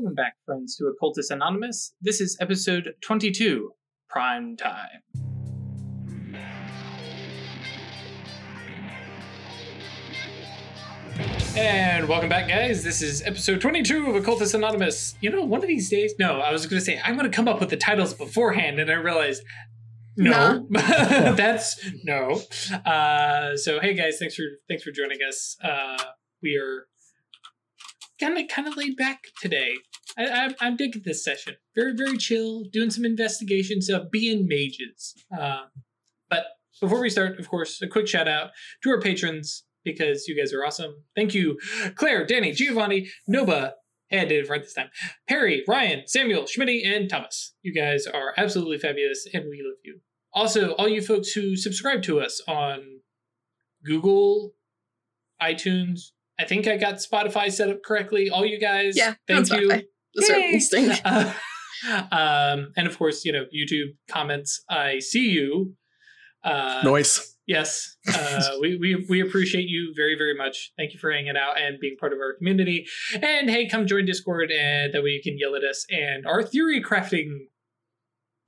Welcome back, friends, to Occultist Anonymous. This is episode 22, Prime Time. And welcome back, guys. This is episode 22 of Occultist Anonymous. You know, one of these days, no, I was going to say, I'm going to come up with the titles beforehand, and I realized, no, that's no. Uh, so, hey, guys, thanks for thanks for joining us. Uh, we are kind of kind of laid back today. I, I, I'm digging this session. Very very chill, doing some investigations of being mages. Uh, but before we start, of course, a quick shout out to our patrons because you guys are awesome. Thank you, Claire, Danny, Giovanni, Noba. I did it right this time. Perry, Ryan, Samuel, Schmitty, and Thomas. You guys are absolutely fabulous, and we love you. Also, all you folks who subscribe to us on Google, iTunes, I think I got Spotify set up correctly. All you guys, Yeah, thank you. Spotify. The certain instinct. Uh, um, and of course, you know, YouTube comments. I see you. Uh, Noise. Yes, uh, we, we we appreciate you very very much. Thank you for hanging out and being part of our community. And hey, come join Discord, and that way you can yell at us. And our theory crafting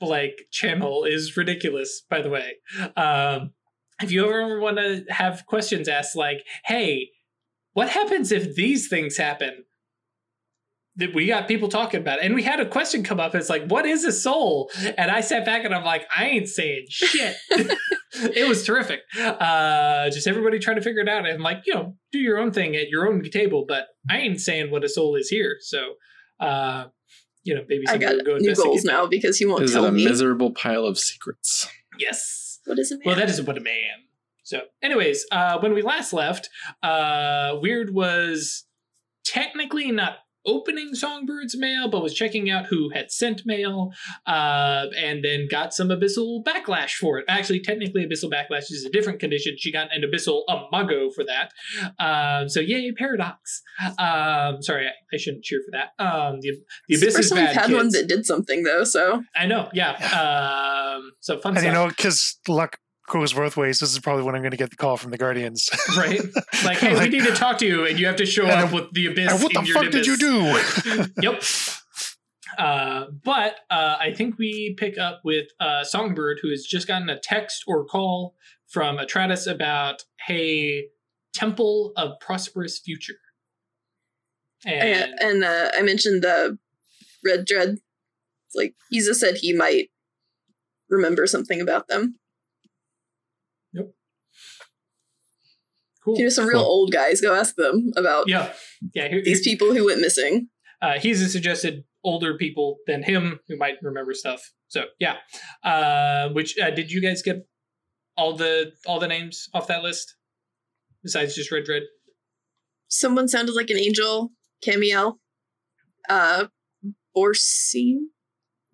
like channel is ridiculous, by the way. Um, if you ever want to have questions asked, like, hey, what happens if these things happen? That we got people talking about it. And we had a question come up. It's like, what is a soul? And I sat back and I'm like, I ain't saying shit. it was terrific. Uh, just everybody trying to figure it out. And like, you know, do your own thing at your own table, but I ain't saying what a soul is here. So, uh, you know, maybe I got go new goals now because he won't Is it tell a me. miserable pile of secrets? Yes. what is it? Well, that is what a man. So, anyways, uh, when we last left, uh, Weird was technically not opening Songbird's mail, but was checking out who had sent mail, uh, and then got some abyssal backlash for it. Actually, technically, abyssal backlash is a different condition. She got an abyssal imago for that. Um, so, yay, paradox. Um, sorry, I, I shouldn't cheer for that. Um, the, the It's abyss is bad. we've had one that did something though. So I know, yeah. Um, so fun And stuff. you know, because luck goes both ways, this is probably when I'm going to get the call from the Guardians. right? Like, hey, we need to talk to you, and you have to show And up then- with the abyss. And what in the your fuck did you do? Yep. Uh, but uh, I think we pick up with uh, Songbird, who has just gotten a text or call from Atratus about, hey, Temple of Prosperous Future. And and, and uh, I mentioned the red dread. It's like Isa said he might remember something about them. Cool. You know, some real Cool. old guys. Go ask them about Yeah, yeah. Here, these here- people who went missing. uh, he's suggested older people than him who might remember stuff. So yeah. Uh, which uh, did you guys get all the all the names off that list besides just Red Red? Someone sounded like an angel. Camiel. Uh, Borsine.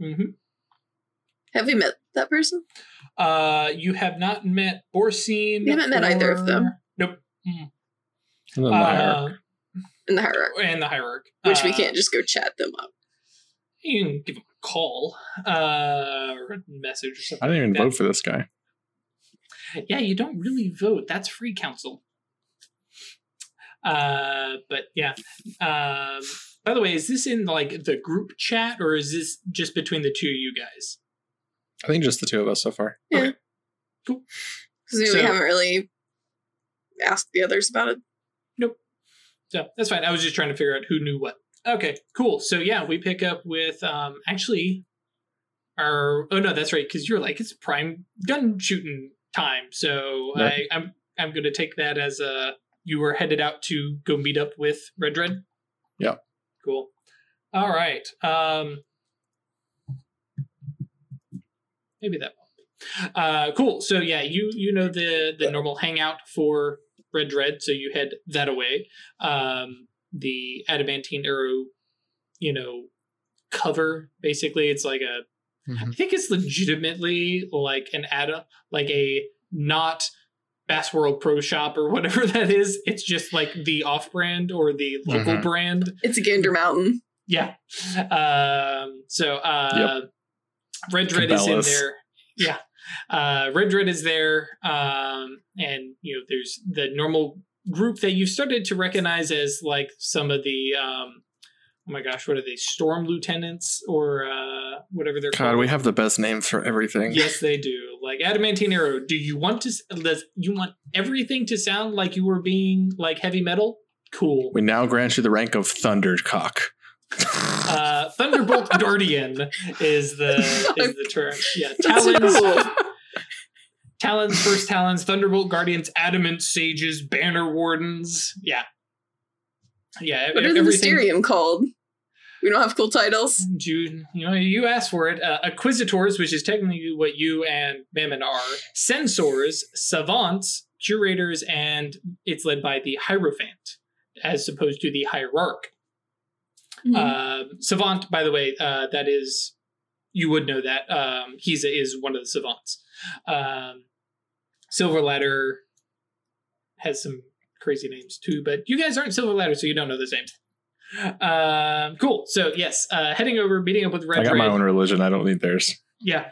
Mm-hmm. Have we met that person? Uh, you have not met Borsine. We haven't met either of them. Or- Nope. Mm. And then the Uh, hierarch. in the hierarchy, and the hierarch, which we Uh, can't just go chat them up. You can give them a call, uh, or a message or something. I didn't even like vote for this guy. Yeah, you don't really vote. That's free council. Uh, but yeah. Um, by the way, is this in like the group chat or is this just between the two of you guys? I think just the two of us so far. Cool. Because we So- haven't really asked the others about it. Nope. So that's fine. I was just trying to figure out who knew what. Okay, cool. So yeah, we pick up with um actually our oh no, that's right, because you're like it's prime gun shooting time. So Right. I, I'm I'm gonna take that as a you were headed out to go meet up with Red Red. Yeah. Cool. All right. Um maybe that one. Uh cool. So yeah, you you know the the normal hangout for Red Dread, so you head that away. Um the adamantine arrow, you know, cover basically. It's like a I think it's legitimately like an ad like a not Bass World Pro Shop or whatever that is. It's just like the off brand or the local Mhm. brand. It's a Gander Mountain. Yeah. Um, so uh, Red Dread is in there. Yeah. Uh, Red is there. Um, and, you know, there's the normal group that you've started to recognize as like some of the um, oh my gosh, what are they? Storm lieutenants or uh, whatever they're God, called. we have the best name for everything. Yes, they do. Like adamantine arrow. Do you want to? does- You want everything to sound like you were being like heavy metal? Cool. We now grant you the rank of Thundercock. Uh, Thunderbolt Guardian is the is the term. Yeah, talons. Talons, first talons, Thunderbolt Guardians, Adamant Sages, Banner Wardens. Yeah. Yeah, What are the. Mysterium called? We don't have cool titles. You, you know, you asked for it. Uh, Acquisitors, which is technically what you and Mammon are. Censors, Savants, Curators, and it's led by the Hierophant, as opposed to the Hierarch. Mhm. Uh, Savant, by the way, uh, that is, you would know that. Um, he's is one of the Savants. Um, Silver Ladder has some crazy names too, but you guys aren't Silver Ladder, so you don't know those names. Um, cool. So yes, uh, heading over, meeting up with Red I got my own religion. I don't need theirs. Yeah,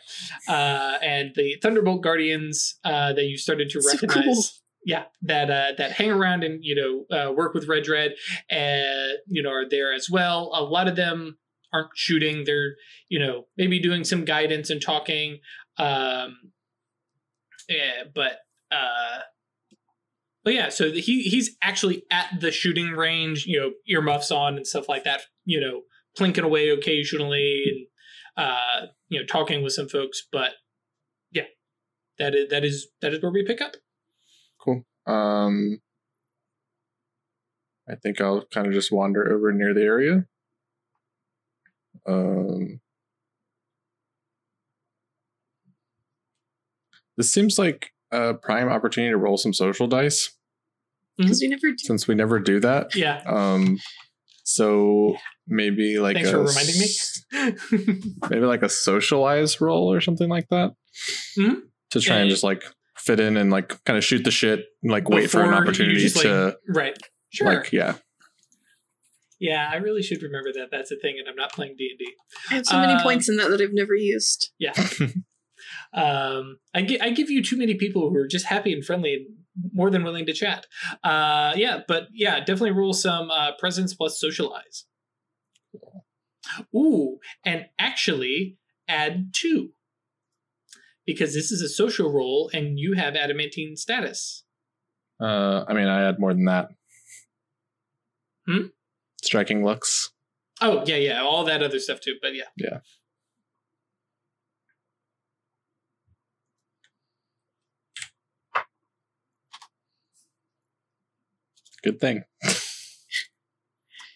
uh, and the Thunderbolt Guardians uh, that you started to So recognize. cool. Yeah, that uh, that hang around and you know uh, work with Red Red, and you know are there as well. A lot of them aren't shooting; they're you know maybe doing some guidance and talking. Um, yeah, but uh, but yeah, so the, he he's actually at the shooting range. You know, earmuffs on and stuff like that. You know, plinking away occasionally and uh, you know talking with some folks. But yeah, that is that is that is where we pick up. Cool. Um, I think I'll kind of just wander over near the area. Um, this seems like a prime opportunity to roll some social dice Because we never do. since we never do that. Yeah. Um, so maybe like Thanks a for reminding me. maybe like a socialize roll or something like that Mhm. to try and just like fit in and like kind of shoot the shit and like wait for an opportunity just, like- to right. Sure. like yeah yeah, I really should remember that. That's a thing, and I'm not playing D and D. I have so many Um, points in that that I've never used. Yeah. um, I, gi- I give you too many people who are just happy and friendly and more than willing to chat. Uh, yeah, but yeah, definitely rule some uh, presence plus socialize. Ooh, and actually add two. Because this is a social roll and you have adamantine status. uh i mean i had more than that Hmm? striking looks Oh, yeah, yeah, all that other stuff too, but yeah. Yeah. good thing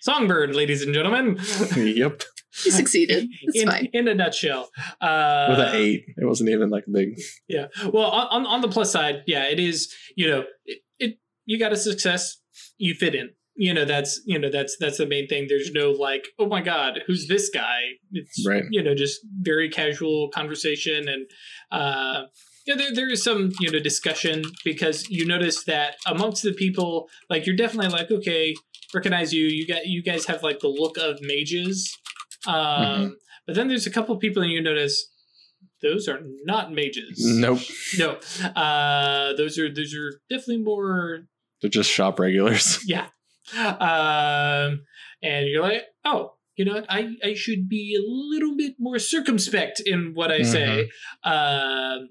Songbird, ladies and gentlemen. yep You succeeded. It's in, fine. in a nutshell. Uh, with an eight it wasn't even like big Yeah. Well, on, on on the plus side, yeah, it is. You know, it, it you got a success, you fit in. You know, that's you know that's that's the main thing. There's no like, oh my god, who's this guy? It's Right. You know, just very casual conversation, and uh, yeah, there there is some you know discussion because you notice that amongst the people, like you're definitely like, okay, recognize you. You got you guys have like the look of mages. Um, Mhm. But then there's a couple people, and you notice those are not mages. nope No, uh, those are those are definitely more. they're just shop regulars Yeah, um, and you're like, oh, you know what? I I should be a little bit more circumspect in what I say. Um,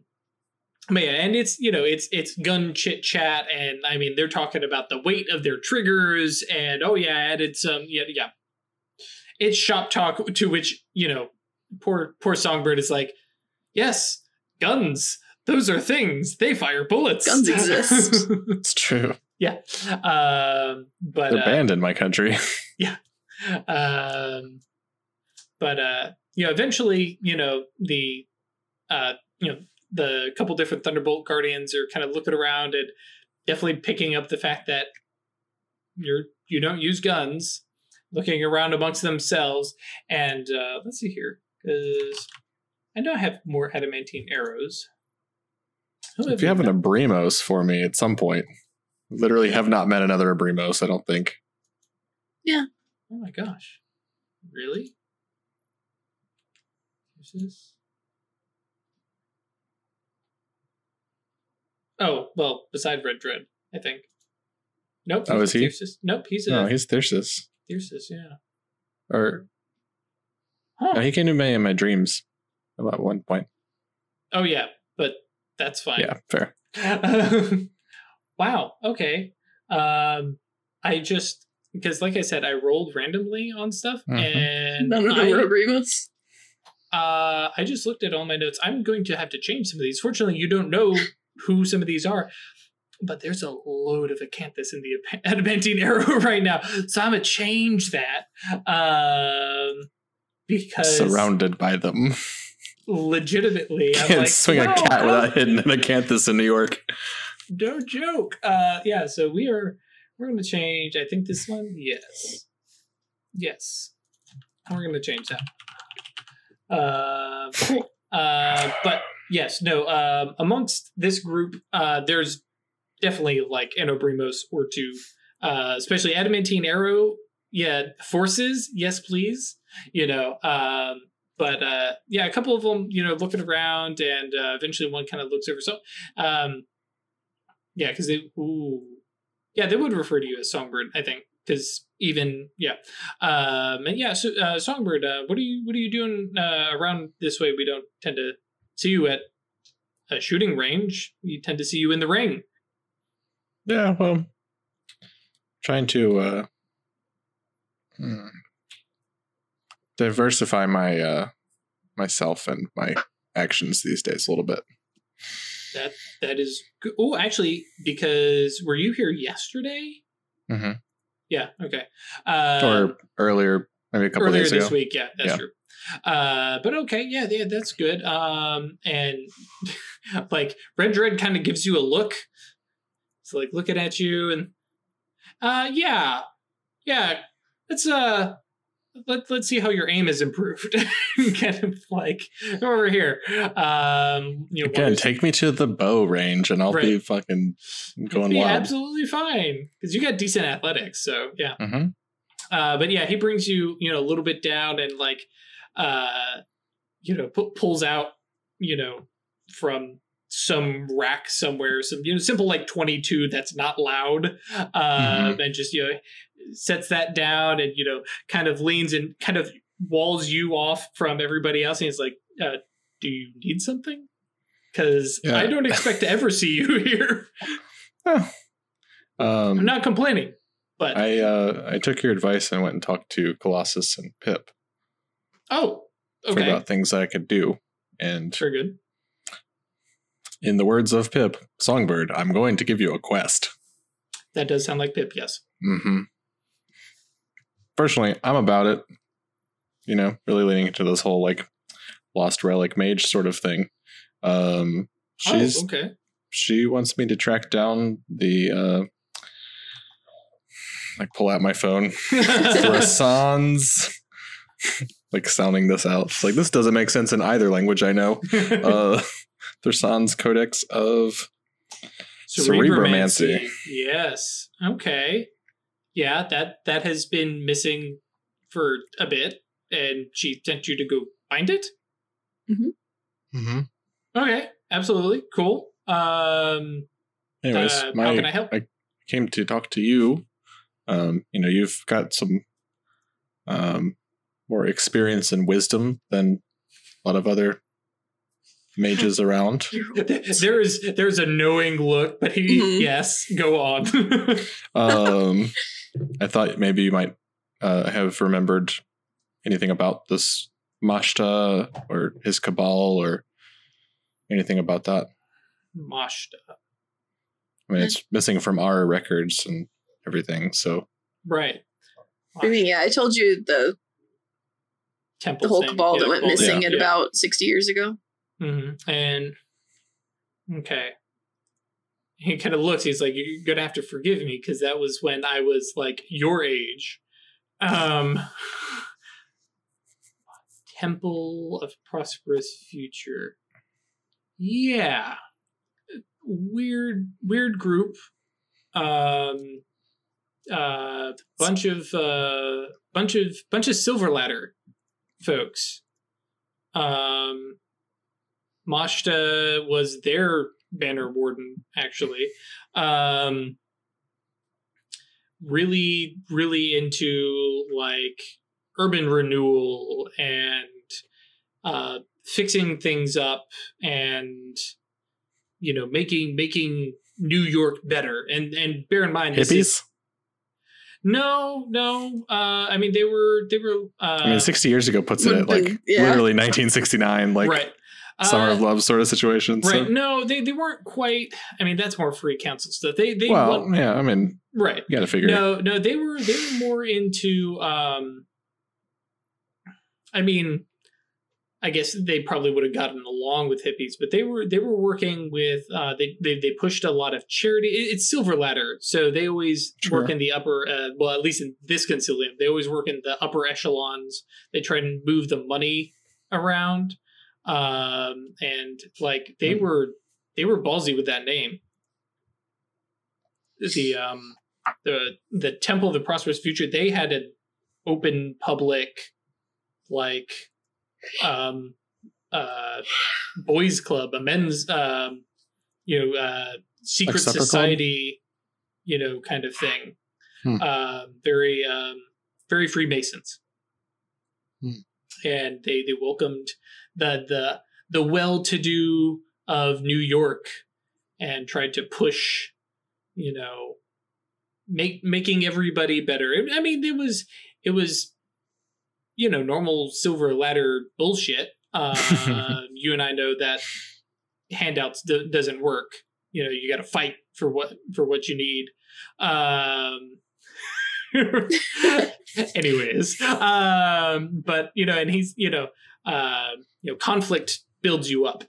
but yeah, and it's you know it's it's gun chit chat, and I mean they're talking about the weight of their triggers, and oh yeah, I added some yeah yeah. It's shop talk to which you know poor poor songbird is like, yes, guns. Those are things. They fire bullets. Guns exist. it's true yeah, um, but they're uh, banned in my country Yeah. um, but uh, you know, eventually, you know, the uh, you know, the couple different Thunderbolt Guardians are kind of looking around and definitely picking up the fact that you're you don't use guns, looking around amongst themselves, and uh, let's see here, because I know I have more adamantine arrows. Who if you have an Obrimos for me at some point literally have not met another Obrimos i don't think Yeah. Oh my gosh. Really? Who's this? Oh, well, beside Red Dread, I think. Nope. Oh, he's is he? Thyrsus. Nope, he's a no he's thyrsus Thyrsus, yeah. Or Huh. no, he came to me in my dreams at one point. Oh yeah, but that's fine. Yeah, fair. wow. Okay. Um, I just because, like I said, I rolled randomly on stuff, Mhm. and None of I, them were Remus. uh, I just looked at all my notes. I'm going to have to change some of these. Fortunately, you don't know who some of these are, but there's a load of acanthus in the adamantine arrow right now, so I'm gonna change that. Um, because Surrounded by them. legitimately, I'm Can't like, swing a "No, cat how without hitting an acanthus in New York. no joke. Uh, yeah. So we are we're going to change. I think this one. Yes. Yes. We're going to change that. Uh, uh, but yes, no. Um, amongst this group, uh, there's definitely like an Obrimos or two, uh, especially Adamantine Arrow. Yeah, forces. Yes, please. You know. Um, but uh, yeah, a couple of them, you know, looking around, and uh, eventually one kind of looks over. So, um, yeah, because they, ooh, yeah, they would refer to you as Songbird, I think, because even yeah, um, and yeah, so uh, Songbird, uh, what are you what are you doing uh, around this way? We don't tend to see you at a shooting range. We tend to see you in the ring. Yeah, well, trying to uh, hmm, diversify my uh, myself and my actions these days a little bit. That that is good. Oh, actually, because were you here yesterday? hmm Yeah. Okay. Uh, or earlier, maybe a couple earlier days ago. this week. Yeah, that's Yeah. true. Uh, but okay, yeah, yeah, that's good. Um, and like Red Dread kind of gives you a look. It's like looking at you and uh, yeah, yeah. Let's uh, let let's see how your aim is improved. kind of like over here. Um, you know, Again, take me to the bow range, and I'll be fucking going be wild. absolutely fine because you got decent athletics. So yeah. hmm Uh, but yeah, he brings you, you know, a little bit down and like, uh, you know, pu- pulls out, you know, from some rack somewhere, some you know, simple like twenty two that's not loud, um, Mhm. and just you know, sets that down and you know, kind of leans and kind of walls you off from everybody else, and he's like, uh, "Do you need something?" Because Yeah. I don't expect to ever see you here. I'm Um, not complaining, but I uh, I took your advice and went and talked to Colossus and Pip oh, for okay, about things I could do. And very good. In the words of Pip, Songbird, I'm going to give you a quest. That does sound like Pip, yes. hmm Personally, I'm about it. You know, really leaning into this whole like lost relic mage sort of thing. Um, she's oh, okay. she wants me to track down the uh like pull out my phone Thrassans like sounding this out it's like this doesn't make sense in either language i know uh Thrassans codex of Cerebromancy. Yes. Okay. Yeah, that that has been missing for a bit, and she sent you to go find it. mm-hmm. Mm-hmm. Okay, absolutely cool. Um, anyways uh, my how can I help? I came to talk to you um you know you've got some um more experience and wisdom than a lot of other mages around there is there's a knowing look, but he Mhm. yes, go on. um, I thought maybe you might uh, have remembered anything about this Mashta or his cabal or anything about that. Mashta. I mean, it's missing from our records and everything. So, Right. I mean, yeah, I told you the Temple the whole thing. cabal Yeah, that went missing yeah, at yeah. about sixty years ago. Hmm And okay, he kind of looks. He's like, "You're gonna have to forgive me because that was when I was like your age." Um, Temple of Prosperous Future. Yeah, weird, weird group. Um, uh, bunch of uh, bunch of bunch of Silver Ladder folks. Um, Mashta was their banner warden, actually. Um, really, really into like urban renewal and uh, fixing things up and you know making making New York better. And and bear in mind this is- Hippies? no, no. Uh, I mean they were they were. Uh, I mean, 60 years ago puts it at like Yeah. literally 1969, like right. Summer Uh, of Love sort of situation. so- Right. No, they, they weren't quite. I mean, that's more free council stuff. They they well, yeah, I mean, right. you got to figure it. No, no, they were they were more into. um I mean, I guess they probably would have gotten along with hippies, but they were they were working with. uh They they they pushed a lot of charity. It- It's Silver Ladder, so they always Sure. work in the upper. Uh, well, at least in this concilium, they always work in the upper echelons. They try and move the money around, um, and like they Hmm. were they were ballsy with that name. The um the the Temple of the Prosperous Future, they had an open public like um uh boys club, a men's um you know uh secret club? society, you know, kind of thing. Hmm. Uh, very um very Freemasons. Hmm. And they they welcomed the the the well-to-do of New York and tried to push, you know, make making everybody better. I mean, it was it was, you know, normal silver ladder bullshit. Uh, you and I know that handouts do- doesn't work. You know, you got to fight for what for what you need. Um, anyways, um, but you know, and he's you know, uh, you know, conflict builds you up.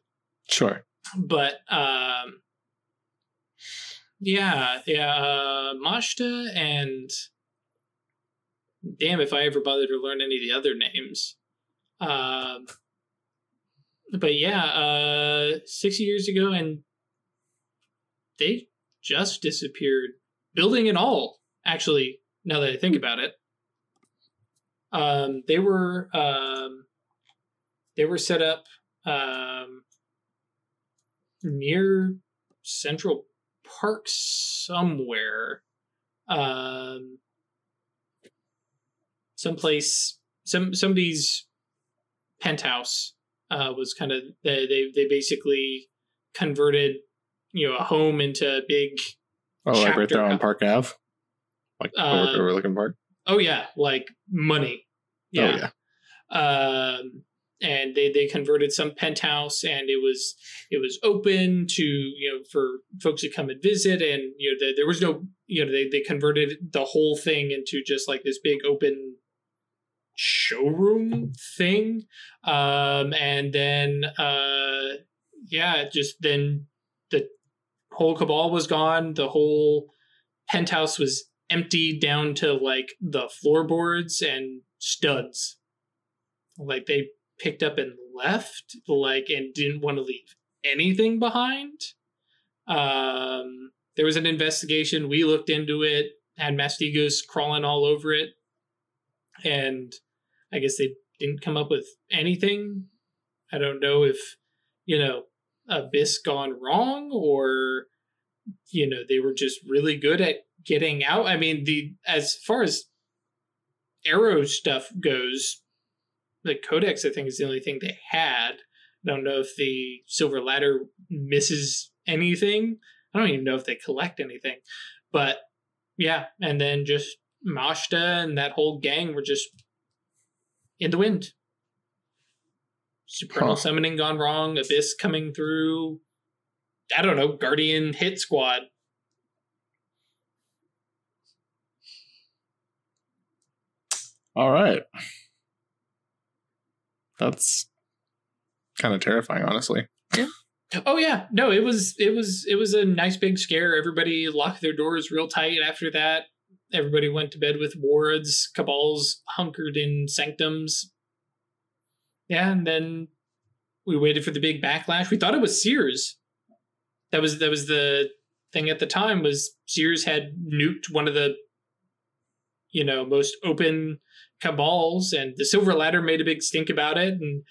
Sure. but um yeah yeah uh mashta and damn if i ever bothered to learn any of the other names um but yeah uh 60 years ago and they just disappeared. Building and all actually now that i think about it. Um they were um they were set up um near Central Park somewhere. Um someplace some somebody's penthouse uh was kind of they they they basically converted you know a home into a big Oh, like right there on Park Ave? Like Uh, overlooking Park? oh yeah like money yeah, Oh, yeah. um, and they they converted some penthouse and it was it was open to you know for folks to come and visit and you know there, there was no you know they, they converted the whole thing into just like this big open showroom thing. Um and then uh yeah just then the whole cabal was gone. The whole penthouse was empty down to like the floorboards and studs. Like they picked up and left like and didn't want to leave anything behind. Um there was an investigation. We looked into it had mastigos crawling all over it and i guess they didn't come up with anything. I don't know if you know abyss gone wrong or you know they were just really good at getting out. I mean the as far as arrow stuff goes the codex i think is the only thing they had. I don't know if the silver ladder misses anything. I don't even know if they collect anything. But yeah and then just mashta and that whole gang were just in the wind. Supernal Huh. summoning gone wrong abyss coming through. I don't know guardian hit squad. All right. That's kind of terrifying, honestly. Oh yeah, no, it was it was it was a nice big scare. Everybody locked their doors real tight after that. Everybody went to bed with wards. Cabals hunkered in sanctums. Yeah, and then we waited for the big backlash. We thought it was Seers. That was that was the thing at the time was Seers had nuked one of the you know most open cabals and the silver ladder made a big stink about it and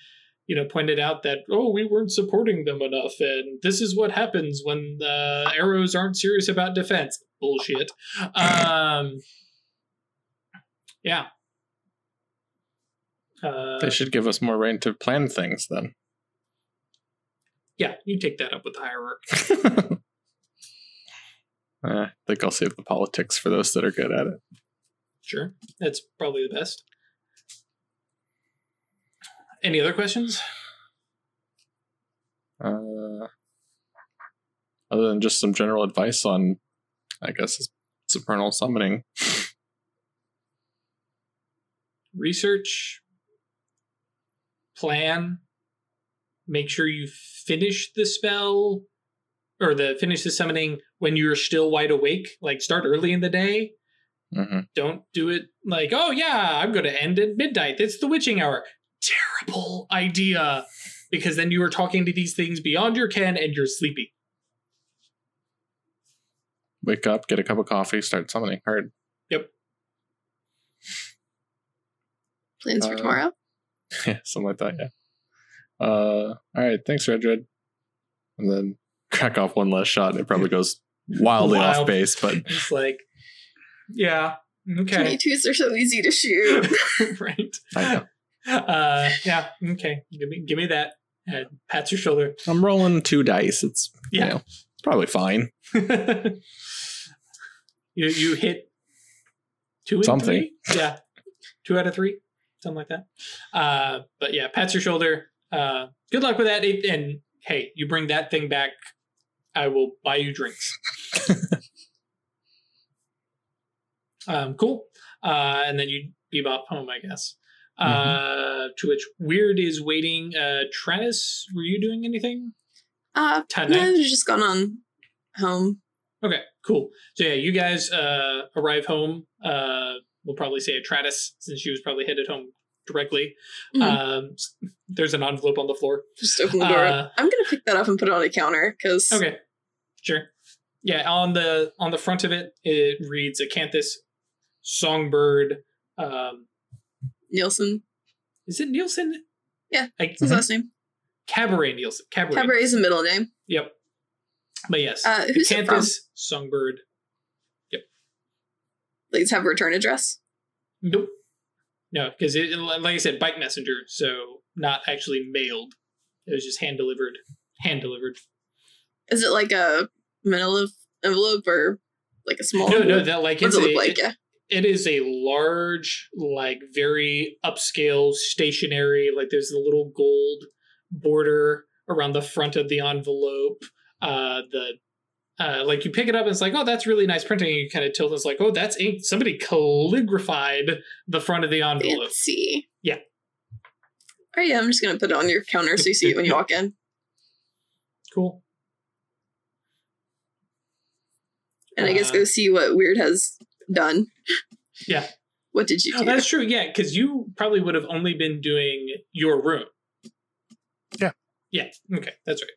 you know, pointed out that oh, we weren't supporting them enough, and this is what happens when the arrows aren't serious about defense. Bullshit. Um, yeah. Uh, They should give us more rain to plan things then. yeah, you take that up with the hierarchy. Eh, I think I'll save the politics for those that are good at it. Sure, that's probably the best. Any other questions? Uh, other than just some general advice on, I guess, supernal summoning. Research, plan, make sure you finish the spell or the finish the summoning when you're still wide awake. Like start early in the day. Hmm Don't do it like, oh yeah, I'm going to end at midnight. It's the witching hour. Terrible idea. Because then you are talking to these things beyond your ken and you're sleepy. Wake up, get a cup of coffee, start summoning. Hard. Yep. Plans for Uh, tomorrow? Yeah, something like that. Yeah. Uh, all right. Thanks, Red Red. And then crack off one last shot. And it probably goes wildly off base, but It's like, yeah, okay. 22s are so easy to shoot. right. I know. Uh, yeah, okay. Give me, give me that. And pats your shoulder. I'm rolling two dice. It's Yeah. you know, it's probably fine. you you hit two and Something. three? Yeah, two out of three, something like that. Uh, but yeah, pats your shoulder. Uh, good luck with that. And hey, you bring that thing back, I will buy you drinks. Um, cool. Uh, and then you be bebop home, I guess. Uh, to which Weird is waiting. Uh, Travis, were you doing anything Uh, tonight? no, I've just gone on home. Okay, cool. So yeah, you guys uh, arrive home. Uh, we'll probably say at Tratus, since she was probably headed home directly. Mhm. Um, there's an envelope on the floor. Just open the door uh, up. I'm gonna pick that up and put it on a counter because Okay, sure. Yeah, on the on the front of it, it reads Acanthus, Songbird. Um, Nielsen, is it Nielsen? Yeah, like his Mhm. last name. Cabaret Nielsen. Cabaret. Cabaret is a middle name. Yep. But yes, Uh, who's? Acanthus, Songbird. Yep. Please have a return address. Nope. No, because like I said, bike messenger, so not actually mailed. It was just hand delivered. Hand delivered. Is it like a manila envelope or like a small? No, no, that like What it's does it a, look like? it- yeah. It is a large, like very upscale stationery. Like there's a little gold border around the front of the envelope. Uh, the uh, like you pick it up and it's like, oh, that's really nice printing. And you kind of tilt. And it's like, oh, that's ink. Somebody calligraphied the front of the envelope. Fancy. Yeah. Oh yeah, I'm just gonna put it on your counter so you see it when you walk in. Cool. And I guess Uh, go see what Weird has done. Yeah. What did you Oh, that's true. Yeah, because you probably would have only been doing your room. Yeah. Yeah. Okay, that's right.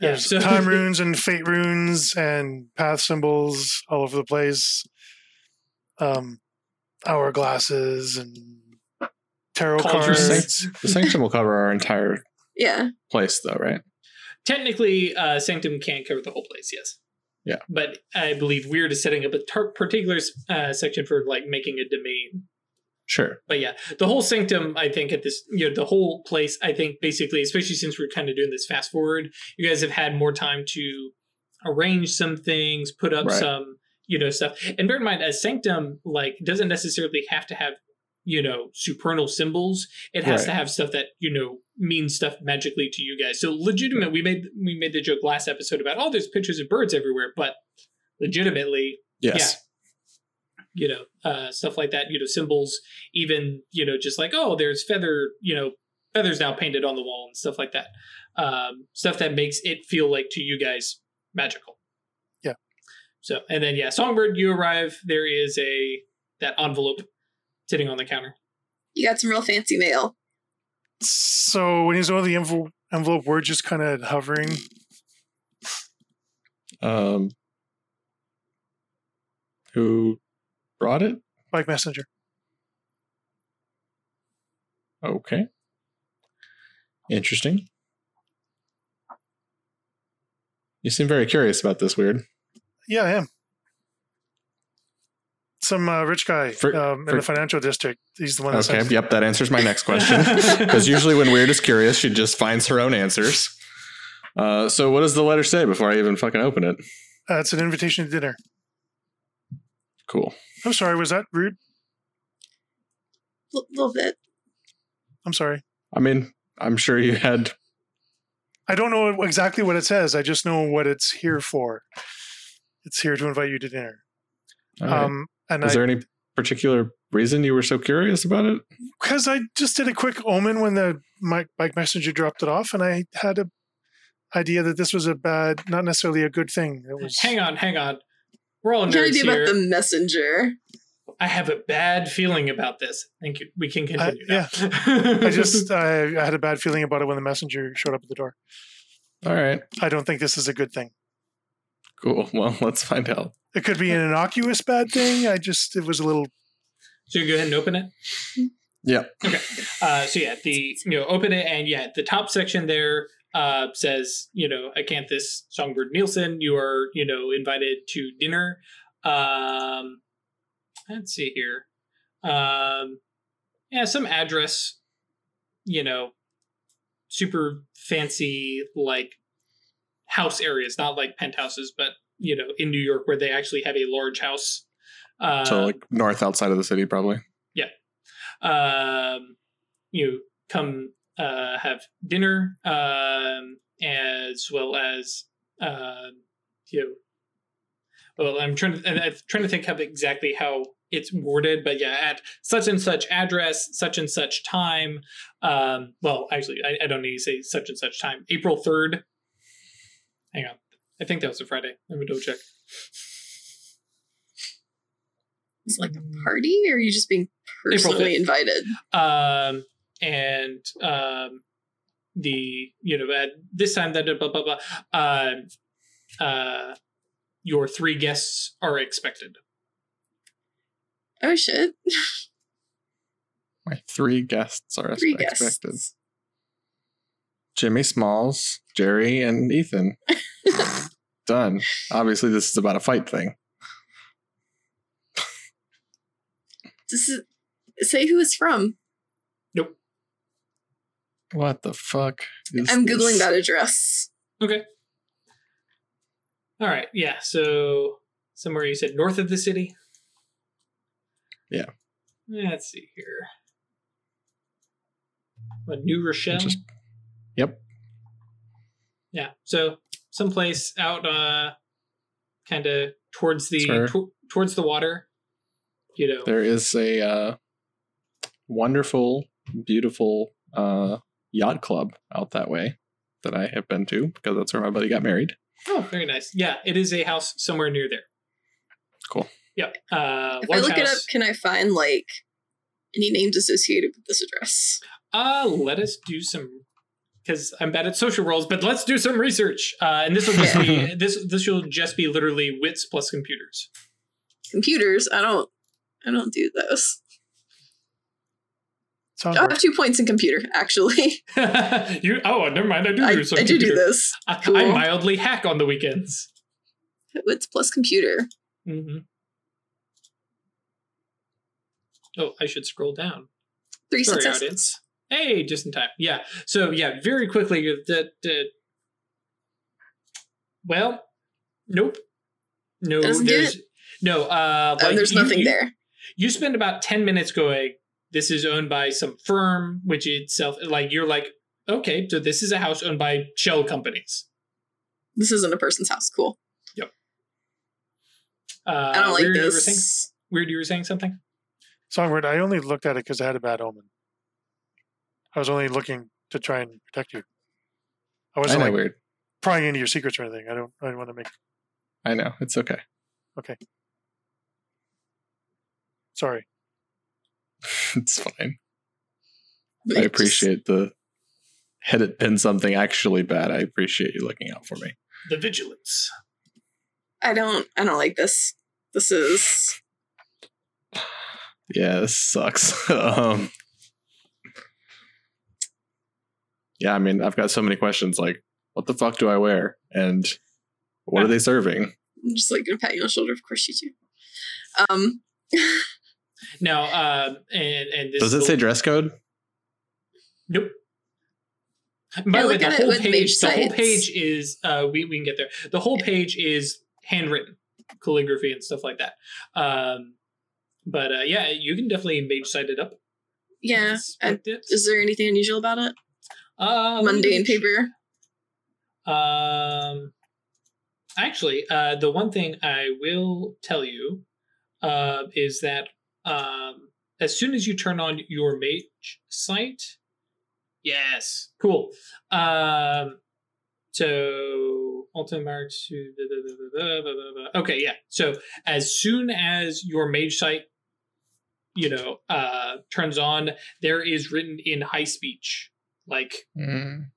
Yeah. There's So time runes and fate runes and path symbols all over the place. Um, hourglasses and tarot Cauldrons. cards. The sanctum will cover our entire yeah. place, though, right? technically, uh, Sanctum can't cover the whole place. Yes. Yeah. But I believe Weird is setting up a tar- particular uh, section for like making a domain. Sure. But yeah, the whole Sanctum, I think at this, you know, the whole place, I think basically, especially since we're kind of doing this fast forward, you guys have had more time to arrange some things, put up Right. some, you know, stuff. And bear in mind, a Sanctum like doesn't necessarily have to have, you know, supernal symbols. It has Right. to have stuff that you know means stuff magically to you guys. So legitimate, we made we made the joke last episode about oh, there's pictures of birds everywhere, but legitimately, Yes. you know, uh, stuff like that, you know, symbols, even, you know, just like, oh, there's feather, you know, feathers now painted on the wall and stuff like that. Um, stuff that makes it feel like to you guys magical. Yeah. So, and then, yeah, Songbird, you arrive. There is a, that envelope sitting on the counter. You got some real fancy mail. So when he's over the envel- envelope, we're just kind of hovering. Um, who brought it? Like messenger. Okay. Interesting. You seem very curious about this, weird. Yeah, I am. Some uh, rich guy For- um, in for- the financial district. He's the one that Okay, sends- yep, that answers my next question. Because usually when Weird is curious, she just finds her own answers. Uh, so what does the letter say before I even fucking open it? Uh, it's an invitation to dinner. Cool. I'm sorry, was that rude? A little bit. I'm sorry. I mean, I'm sure you had. I don't know exactly what it says. I just know what it's here for. It's here to invite you to dinner. all right. Um, and Is I, there any particular reason you were so curious about it? because I just did a quick omen when the my bike messenger dropped it off, and I had a idea that this was a bad, not necessarily a good thing. It was. hang on, hang on. We're all What can I nerds do about here. the messenger? I have a bad feeling about this. Thank you. We can continue. yeah. now. I just I, I had a bad feeling about it when the messenger showed up at the door. All right. I don't think this is a good thing. Cool. Well, let's find out. It could be an innocuous bad thing. I just it was a little so you go ahead and open it. Yeah. Okay. Uh, so yeah, the you know open it and yeah, the top section there uh, says you know Acanthus Songbird Nielsen, you are you know invited to dinner. Um, let's see here. Um, yeah, some address. You know, super fancy like house areas, not like penthouses, but you know in New York where they actually have a large house. Uh, So like north outside of the city, probably. Yeah. Um, you come uh, have dinner um, as well as uh, you know, well i'm trying to i'm trying to think of exactly how it's worded but yeah at such and such address such and such time um, well actually I, I don't need to say such and such time april 3rd hang on i think that was a friday let me double check It's like a party, or are you just being personally invited? um, and um, the you know at this time that blah blah blah uh, uh, your three guests are expected. Oh shit! My three guests are Three expected. guests. Jimmy Smalls, Jerry, and Ethan. Done. Obviously, this is about a fight thing. This is say who it's from. Nope. What the fuck? is I'm this? googling that address. Okay. All right. Yeah. So somewhere you said north of the city. Yeah. Let's see here. What New Rochelle? Just- Yep. Yeah. So someplace out uh kind of towards the Sure. to- towards the water. You know. There is a uh, wonderful, beautiful uh, yacht club out that way that I have been to because that's where my buddy got married. Oh, very nice. Yeah, it is a house somewhere near there. Cool. Yep. Uh If I large look it up, can I find like any names associated with this address? Uh let us do some because I'm bad at social rolls, but let's do some research. Uh, and this will just be this this will just be literally wits plus computers. Computers. I don't. I don't do those. sounds I have two points in computer. Actually, you oh never mind, I do I, do some I do do this. I, Cool. I mildly hack on the weekends. Wits plus computer. Mm-hmm. Oh, I should scroll down. Three Sorry, successes. audience. Hey, just in time. Yeah. So yeah, very quickly. That that. Well, nope. No, Doesn't there's no. Uh, Oh, like, there's you- nothing you- there. You spend about ten minutes going. This is owned by some firm, which itself like you're like, okay, so this is a house owned by shell companies. This isn't a person's house. Cool. Yep. Uh, I don't like Weird, You were saying, this. weird, you were saying something. Songbird, I only looked at it because I had a bad omen. I was only looking to try and protect you. I I wasn't know like weird. prying into your secrets or anything. I don't. I don't want to make. I know it's okay. Okay. Sorry. it's fine. But I appreciate the. Had it been something actually bad, I appreciate you looking out for me. The vigilance. I don't. I don't like this. This is. Yeah, this sucks. um, yeah, I mean, I've got so many questions. Like, what the fuck do I wear, and what are they serving? I'm just like gonna pat you on the shoulder. Of course you do. Um. Now, um, and and this Does it is say the- dress code? Nope. By I the way, the whole page, the whole page is uh, we we can get there. The whole page is handwritten calligraphy and stuff like that. Um, but uh, yeah, you can definitely mage sight it up. Yeah. Inspect it. Is there anything unusual about it? Uh, Mundane paper. Um, actually, uh, the one thing I will tell you uh, is that um, as soon as you turn on your mage sight, yes, cool. Um, so Ultimate okay, yeah. So as soon as your mage sight, you know, uh, turns on, there is written in high speech, like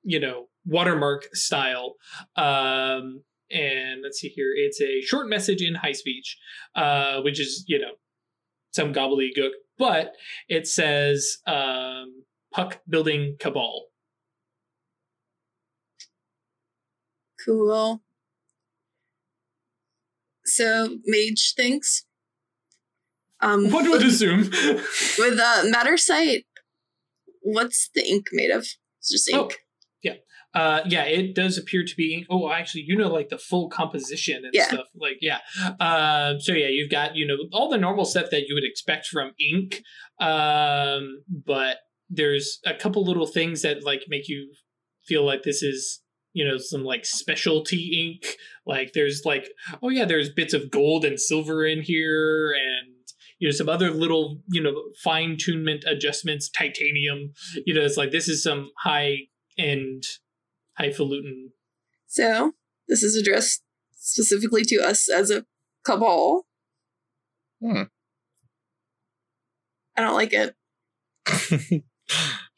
you know watermark style um and let's see here it's a short message in high speech uh which is you know some gobbledygook but it says um puck building cabal Cool. So mage things. Um, one would with, assume with uh, matter sight, what's the ink made of? It's just Oh, ink. uh yeah it does appear to be oh actually you know like the full composition and Yeah. stuff like yeah um so yeah you've got you know all the normal stuff that you would expect from ink um but there's a couple little things that like make you feel like this is you know some like specialty ink like there's like oh yeah there's bits of gold and silver in here and you know some other little you know fine tunement adjustments titanium you know it's like this is some high end highfalutin So this is addressed specifically to us as a cabal. Hmm. I don't like it.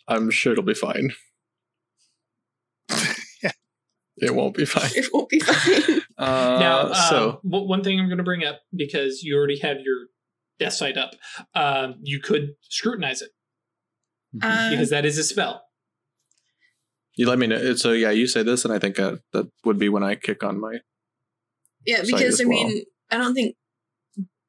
I'm sure it'll be fine. Yeah. It won't be fine. It won't be fine. Uh, now um, so w- one thing i'm going to bring up because you already have your death sight up um, you could scrutinize it Uh, because that is a spell you let me know. So yeah, you say this, and I think uh, that would be when I kick on my. yeah, because as I well. mean, I don't think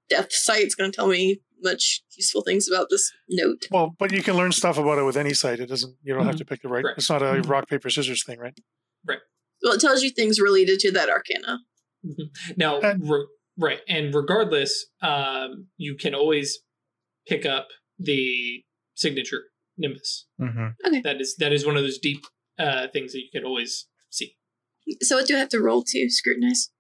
Death Sight's going to tell me much useful things about this note. Well, but you can learn stuff about it with any sight. It doesn't. You don't have to pick the right. Right. It's not a Mhm. rock paper scissors thing, right? Right. Well, it tells you things related to that arcana. now Uh, re- right and regardless um, you can always pick up the signature nimbus Mm-hmm. that is that is one of those deep uh, things that you can always see So what do I have to roll to scrutinize?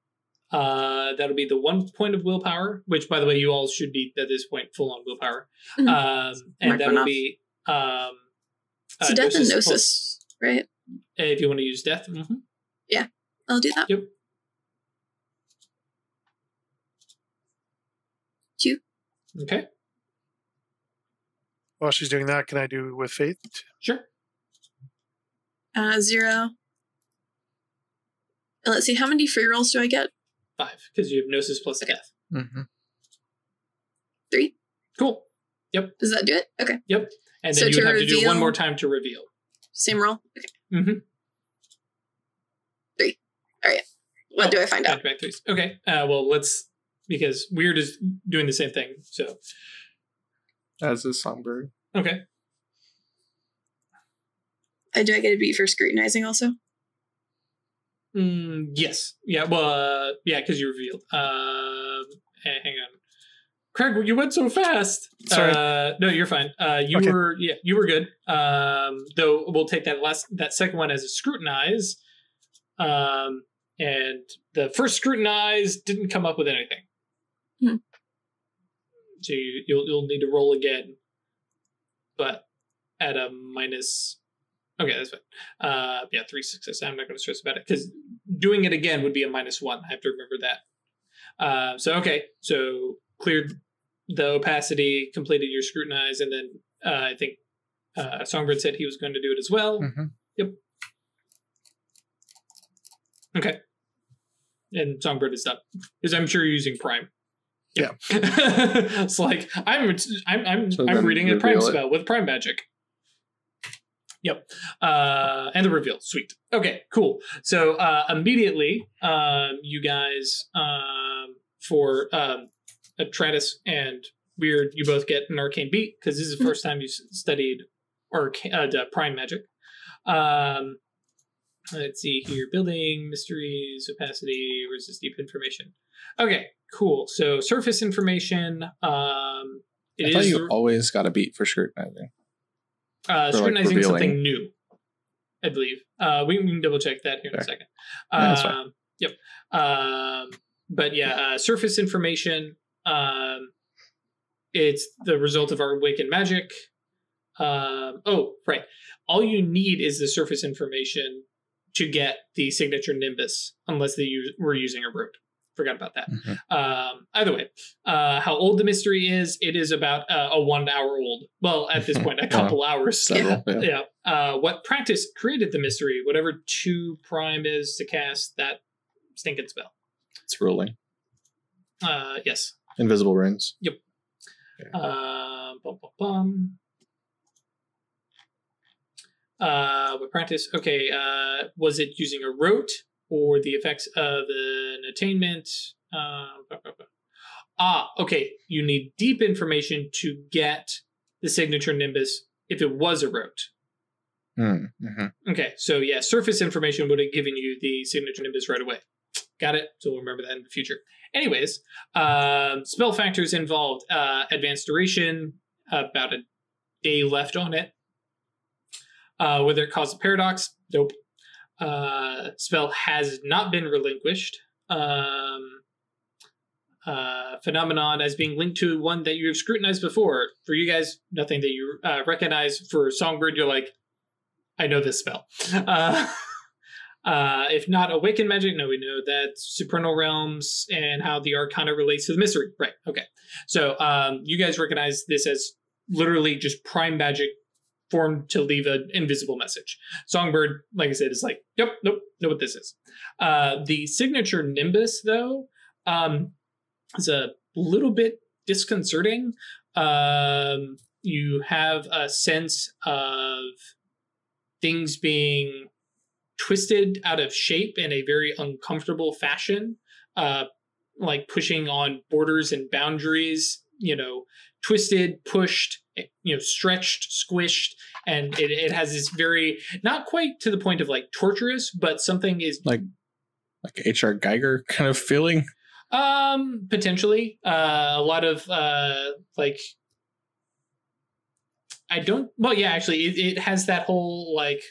uh, that'll be the one point of willpower which by the way you all should be at this point full on willpower Mhm. um, and Mark that'll off. be um, So uh, death and plus- gnosis, right? if you want to use death mhm. Yeah, I'll do that. Yep. Okay While she's doing that, can I do with faith? sure Uh, zero. And let's see, how many free rolls do I get? five because you have gnosis plus death Mm-hmm. Three. cool Yep. Does that do it? Okay. Yep. And then So you would to have to do one more time to reveal Same roll. Okay. mm-hmm. What Oh, do I find out? back to back threes. Okay. Uh, well, let's because weird is doing the same thing. So As is Songbird. okay. Uh, do I get a beat for scrutinizing also? Mm, yes. Yeah. Well. Uh, yeah, because you revealed. Um. h- hang on. Craig, you went so fast. Sorry. Uh, no, you're fine. Uh, you Okay. were yeah, you were good. Um, though we'll take that last that second one as a scrutinize. Um, and the first scrutinize didn't come up with anything. Hmm. So you, you'll you'll need to roll again, but at a minus. Okay, that's fine. Uh, yeah, three success. I'm not going to stress about it because doing it again would be a minus one. I have to remember that. Uh, so okay, so cleared the opacity, completed your scrutinize, and then uh, I think uh, Songbird said he was going to do it as well. Mm-hmm. Okay, and Songbird is done because I'm sure you're using Prime. Yeah. it's like I'm I'm I'm, So I'm reading a Prime it. spell with Prime magic. Yep. Uh, and the reveal. Sweet. Okay, cool. So uh, immediately, um, you guys, um, for um, Atratus and weird. You both get an arcane beat because this is the first time you s- studied arcane, uh, the prime magic. Um, let's see here: building mysteries, opacity, resist deep information. Okay, cool. So surface information. Um, it I is thought you always got a beat for scrutinizing. uh, for, scrutinizing revealing. something new. I believe. Uh, we, we can double check that here in a second. Yeah, that's fine. Um, yep. Um, but yeah, uh, surface information. Um, it's the result of our awakened magic. Um, oh, right. All you need is the surface information to get the signature nimbus, unless they use, we're using a root. Forgot about that. Mhm. Um, either way, uh, how old the mystery is, it is about uh, a one hour old. Well, at this point, a Yeah. couple hours. Several, yeah. Yeah. Uh, what practice created the mystery? Whatever two prime is to cast that stinking spell. It's ruling. Uh, yes. Invisible runes. Uh, bum, bum, bum. Uh, what practice? Okay. Uh, was it using a rote or the effects of an attainment? Uh, blah, blah, blah. ah, okay. You need deep information to get the signature nimbus if it was a rote. Mm, mhm. Okay, so yeah, surface information would have given you the signature nimbus right away. Got it. So we'll remember that in the future. Anyways, um, spell factors involved: uh, advanced duration, about a day left on it. Uh, whether it caused a paradox, nope. Uh, spell has not been relinquished. Um, uh, phenomenon as being linked to one that you have scrutinized before. For you guys, nothing that you uh, recognize. For Songbird, you're like, I know this spell. Uh, uh, if not awakened magic, no, we know that supernal realms and how the arcana relates to the mystery. Right. Okay. So um, you guys recognize this as literally just prime magic formed to leave an invisible message. Songbird, like I said, is like, yep, nope, know what this is. Uh, the signature nimbus, though, um, is a little bit disconcerting. Um, you have a sense of things being twisted out of shape in a very uncomfortable fashion, uh, like pushing on borders and boundaries, you know, twisted, pushed, you know, stretched, squished, and it, it has this very, not quite to the point of like torturous, but something is Like like H.R. Giger kind of feeling. um, potentially, uh, a lot of uh, like, I don't. Well, yeah, actually, it, it has that whole like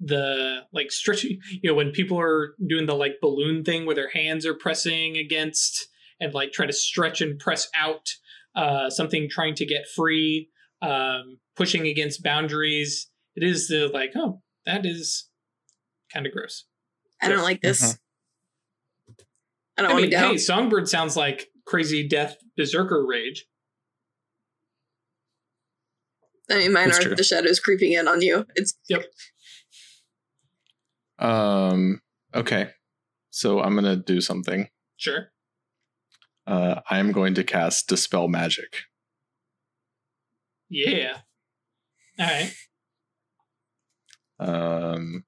the like stretching. You know, when people are doing the like balloon thing where their hands are pressing against and like try to stretch and press out. Uh, something trying to get free, um, pushing against boundaries. It is the like, oh, that is kind of gross. I don't like this. I don't I want mean, to go. hey, Songbird sounds like crazy death berserker rage. I mean, mine That's are true. the shadows creeping in on you. It's yep. Um. Okay. So I'm gonna do something. Sure. Uh, I'm going to cast dispel magic. Yeah. All right. Um,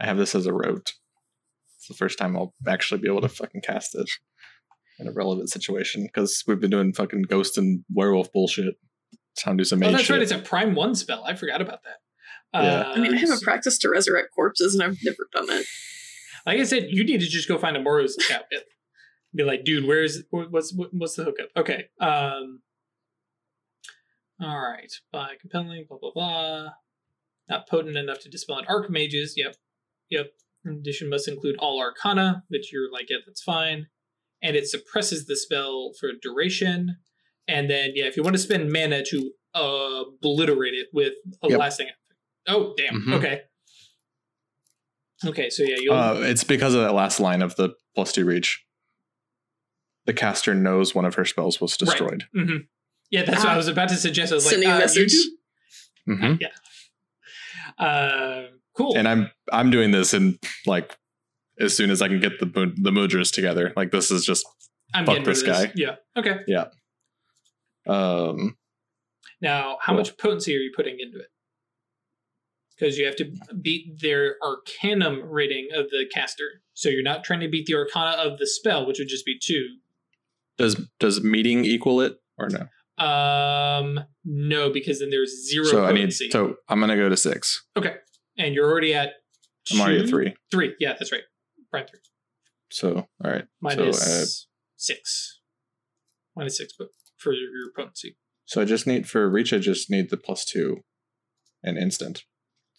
I have this as a rote. It's the first time I'll actually be able to fucking cast it in a relevant situation because we've been doing fucking ghost and werewolf bullshit. Time to do some Oh, that's shit. right. It's a prime one spell. I forgot about that. Yeah. Uh, I mean, I have a practice to resurrect corpses, and I've never done it. like I said, you need to just go find a Moro's cat with. Be like, dude, where's what's what's the hookup? Okay. Um. All right. By compelling, blah blah blah. Not potent enough to dispel an archmages. Yep. Yep. In addition, must include all arcana, which you're like, yeah, that's fine. And it suppresses the spell for duration. And then, yeah, if you want to spend mana to uh, obliterate it with a Yep. lasting. Oh, damn. Mhm. Okay. Okay, so yeah. Uh, it's because of that last line of the plus two reach. The caster knows one of her spells was destroyed. hmm Yeah, that's what I Ah. was about to suggest. I was like, Sending a uh, you message. do? Mhm. Uh, cool. And I'm I'm doing this in like as soon as I can get the the mudras together. Like this is just I'm fuck this of this. guy. Yeah. Okay. Yeah. Um Now, how Cool. much potency are you putting into it? Because you have to beat their Arcanum rating of the caster. So you're not trying to beat the Arcana of the spell, which would just be two. Does does meeting equal it or no? Um, no, because then there's zero so I need. So I'm gonna go to six. okay, and you're already at. I'm already at three. Three, yeah, that's right. Prime three. So all right. Minus So, uh, six. Minus six, but for your, potency. so I just need for reach. I just need the plus two, and instant.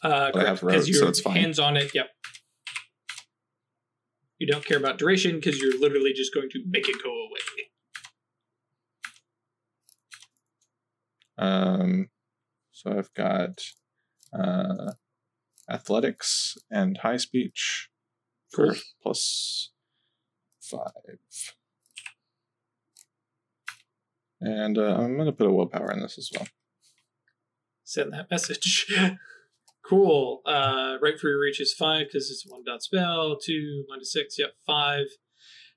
Uh, But I have correct, because so you're hands on it. Yep. You don't care about duration because you're literally just going to make it go away. Um, so I've got uh, athletics and high speech Cool. plus five. And uh, I'm going to put a willpower in this as well. Send that message. cool. Uh, right for your reach is five because it's one dot spell. Two one to minus six. Yep, five.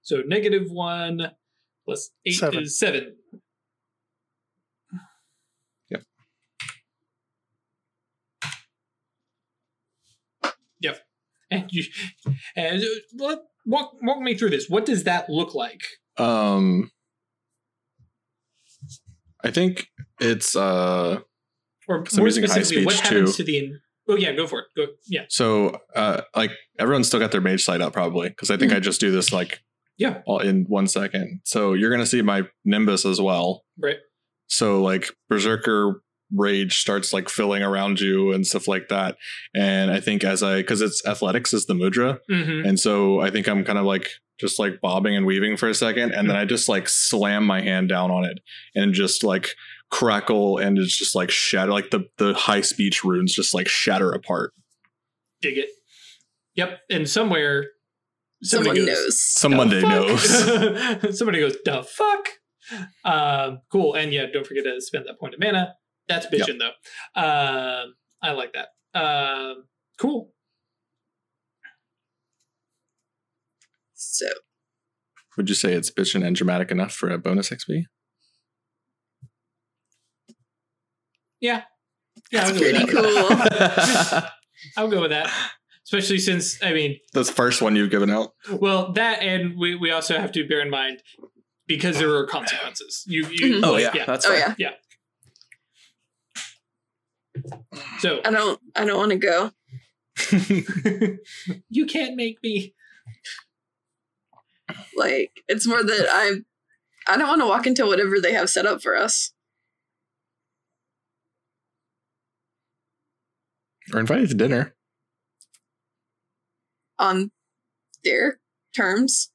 So negative one plus eight Seven. is seven. Yep. Yep. And you and uh, what- walk walk me through this. What does that look like? Um, I think it's uh, Or 'Cause I'm more specifically, what happens too. to the? Oh yeah, go for it. Go yeah. so uh, like everyone's still got their mage side up probably because I think I just do this like Yeah. all in one second. So you're gonna see my nimbus as well. Right. So like berserker rage starts like filling around you and stuff like that. And I think as I because it's athletics is the mudra, Mm-hmm. and so I think I'm kind of like just like bobbing and weaving for a second, and then I just like slam my hand down on it and just like crackle and it's just like shatter like the the high speech runes just like shatter apart. Dig it. Yep. And somewhere, Someone somebody goes, knows. Someone "The knows. somebody goes, "The fuck." Um, cool. And yeah, don't forget to spend that point of mana. That's bitchin' though. Um, I like that. Um, cool. So Would you say it's bitchin' and dramatic enough for a bonus XP? Yeah. Yeah, That's I'll pretty that. cool. I'll go with that. Especially since I mean, That's the first one you've given out. well, that and we, we also have to bear in mind because there are consequences. You, you Mhm. Oh like, yeah, that's oh fine. yeah, So I don't. I don't want to go. you can't make me. Like it's more that I. I don't want to walk into whatever they have set up for us. We're invited to dinner. on their terms.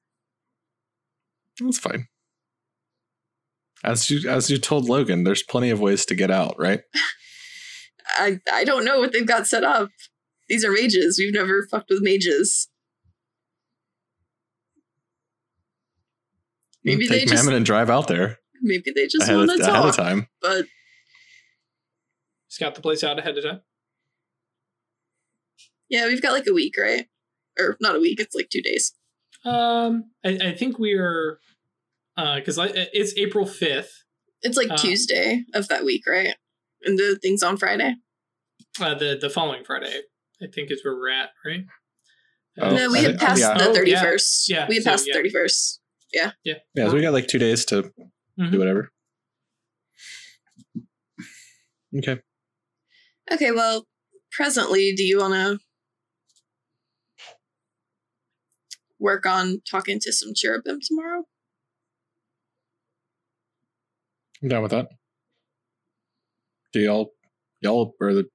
That's fine. As you as you told Logan, there's plenty of ways to get out, right? I I don't know what they've got set up. These are mages. We've never fucked with mages. Maybe they Take just Mammon and drive out there maybe they just ahead, of, want to ahead of talk. time. But Scout the place out ahead of time. Yeah, we've got like a week, right? Or not a week. It's like two days. Um, I, I think we are, uh, because it's April fifth. It's like Uh, Tuesday of that week, right? And the thing's on Friday. Uh, the the following Friday, I think is where we're at, right? Oh, no, we I had think- passed yeah. the Oh, yeah. thirty first. Yeah, we had so, passed yeah. the thirty first. Yeah, Yeah. Yeah. so we got like two days to Mhm. do whatever. Okay. Okay, well, presently, do you want to work on talking to some cherubim tomorrow? I'm down with that. Do y'all y'all or the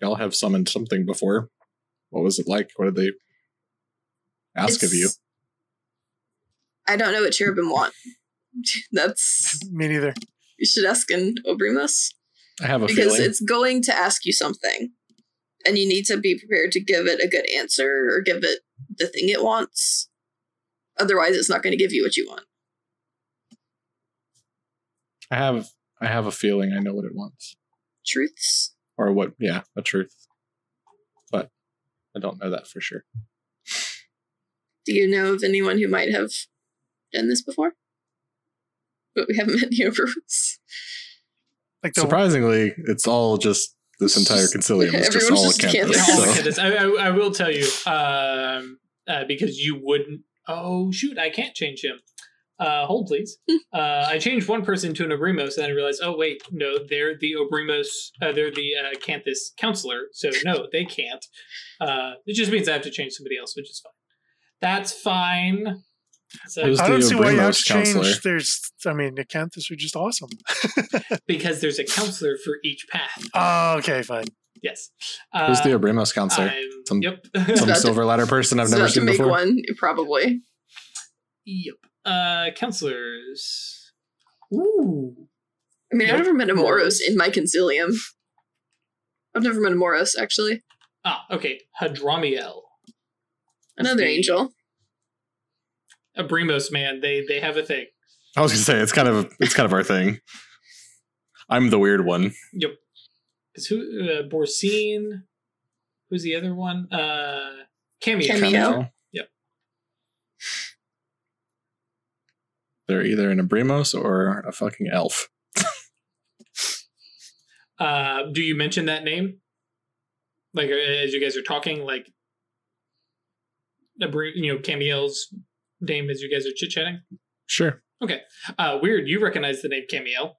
y'all have summoned something before? What was it like? What did they ask of you? I don't know what cherubim want. That's Me neither. you should ask an Obrimos I have a because feeling. it's going to ask you something, and you need to be prepared to give it a good answer or give it the thing it wants. Otherwise, it's not going to give you what you want. I have I have a feeling I know what it wants. Truths. Or what yeah, a truth. But I don't know that for sure. Do you know of anyone who might have done this before? But we haven't met any Obrimos. Like the Surprisingly, it's all just this entire concilium is just all just a campus. campus. So- the kids. I, I, I will tell you, um, uh, because you wouldn't. Oh shoot, I can't change him. Uh, hold, please. uh, I changed one person to an Obrimos, and then I realized, oh wait, no, they're the Obrimos. Uh, they're the uh, Canthus counselor, so no, they can't. Uh, it just means I have to change somebody else, which is fine. That's fine. So, Who's I don't see why you have Obrimos to counselor? There's, I mean, Acanthus are just awesome. because there's a counselor for each path. Oh, okay, fine. Yes. Who's the Uh, Obrimos counselor? I'm- Some- yep. Some silver ladder person I've never about to seen make before. one, probably. yep. Uh, counselors. Ooh. I mean, Nope. I've never met a Moros. Moros in my concilium. I've never met a Moros, actually. Ah, okay. Hadramiel. Another The- angel. Obrimos, man. They they have a thing. I was gonna say it's kind of it's kind of our thing. I'm the weird one. Yep. Because who? Uh, Borsine. Who's the other one? Uh, Cameo. Cameo. Yep. They're either an Obrimos or a fucking elf. Uh, do you mention that name? Like uh, as you guys are talking, like, Abri- you know, Camiel's name as you guys are chit chatting. Sure. Okay. Uh, weird. You recognize the name Cameo.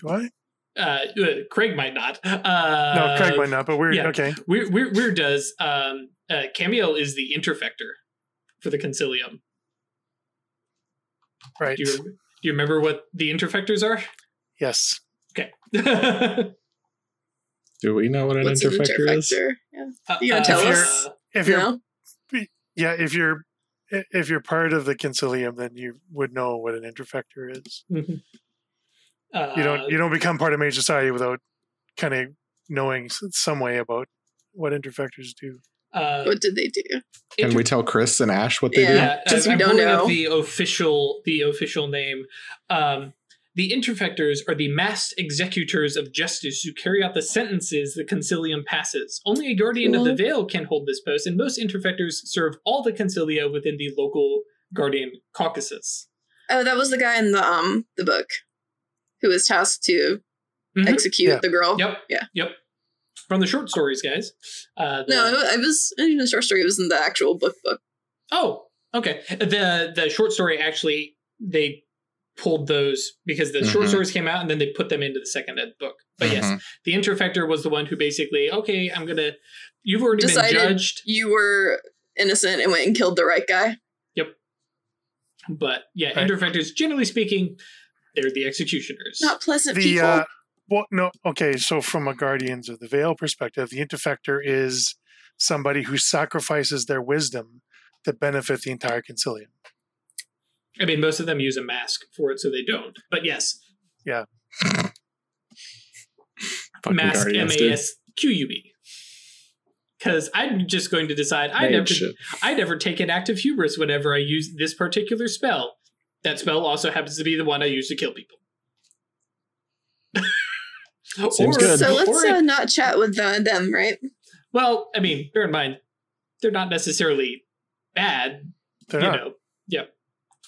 Do I? Uh, uh, Craig might not. Uh, No, Craig might not, but weird. yeah. Okay. Weird, weird, weird does. Um, uh, Camiel is the interfector for the concilium. Right. Do you, do you remember what the interfectors are? Yes. Okay. Do we know what an What's an interfector is? Yeah. Uh, You gonna tell uh, us? If you're, No? Yeah, if you're, if you're part of the concilium, then you would know what an interfector is. mhm. Uh, You don't, you don't become part of Mage Society without kind of knowing some way about what interfectors do. uh, What did they do? Can inter- we tell Chris and Ash what they Yeah. do? Yeah, 'cause I- we I'm don't pulling up know. the official the official name. Um, the interfectors are the masked executors of justice who carry out the sentences the concilium passes. Only a guardian of the veil can hold this post, and most interfectors serve all the concilia within the local guardian caucuses. Oh, that was the guy in the um the book who was tasked to Mhm. execute Yeah. the girl. Yep. Yeah. Yep. From the short stories, guys. Uh, the- No, I I was I didn't short story. It was in the actual book book. Oh, okay. The the short story actually they pulled those because the short Mhm. stories came out and then they put them into the second ed book. But yes, Mhm. the interfector was the one who basically, okay, I'm gonna. You've already Decided- been judged, You were innocent and went and killed the right guy. Yep. But yeah, Right. interfectors, generally speaking, they're the executioners. Not pleasant The people. uh, well, no, okay. So from a Guardians of the Veil perspective, the interfector is somebody who sacrifices their wisdom to benefit the entire concilium. I mean, most of them use a mask for it, so they don't. But yes, Yeah. mask M Guardians, A dude. S Q U E. Because I'm just going to decide I Mage never. I never take an active hubris whenever I use this particular spell. That spell also happens to be the one I use to kill people. Seems good. so let's or uh, not chat with uh, them, right? well, I mean, bear in mind, they're not necessarily bad, They're you not. know. Yep.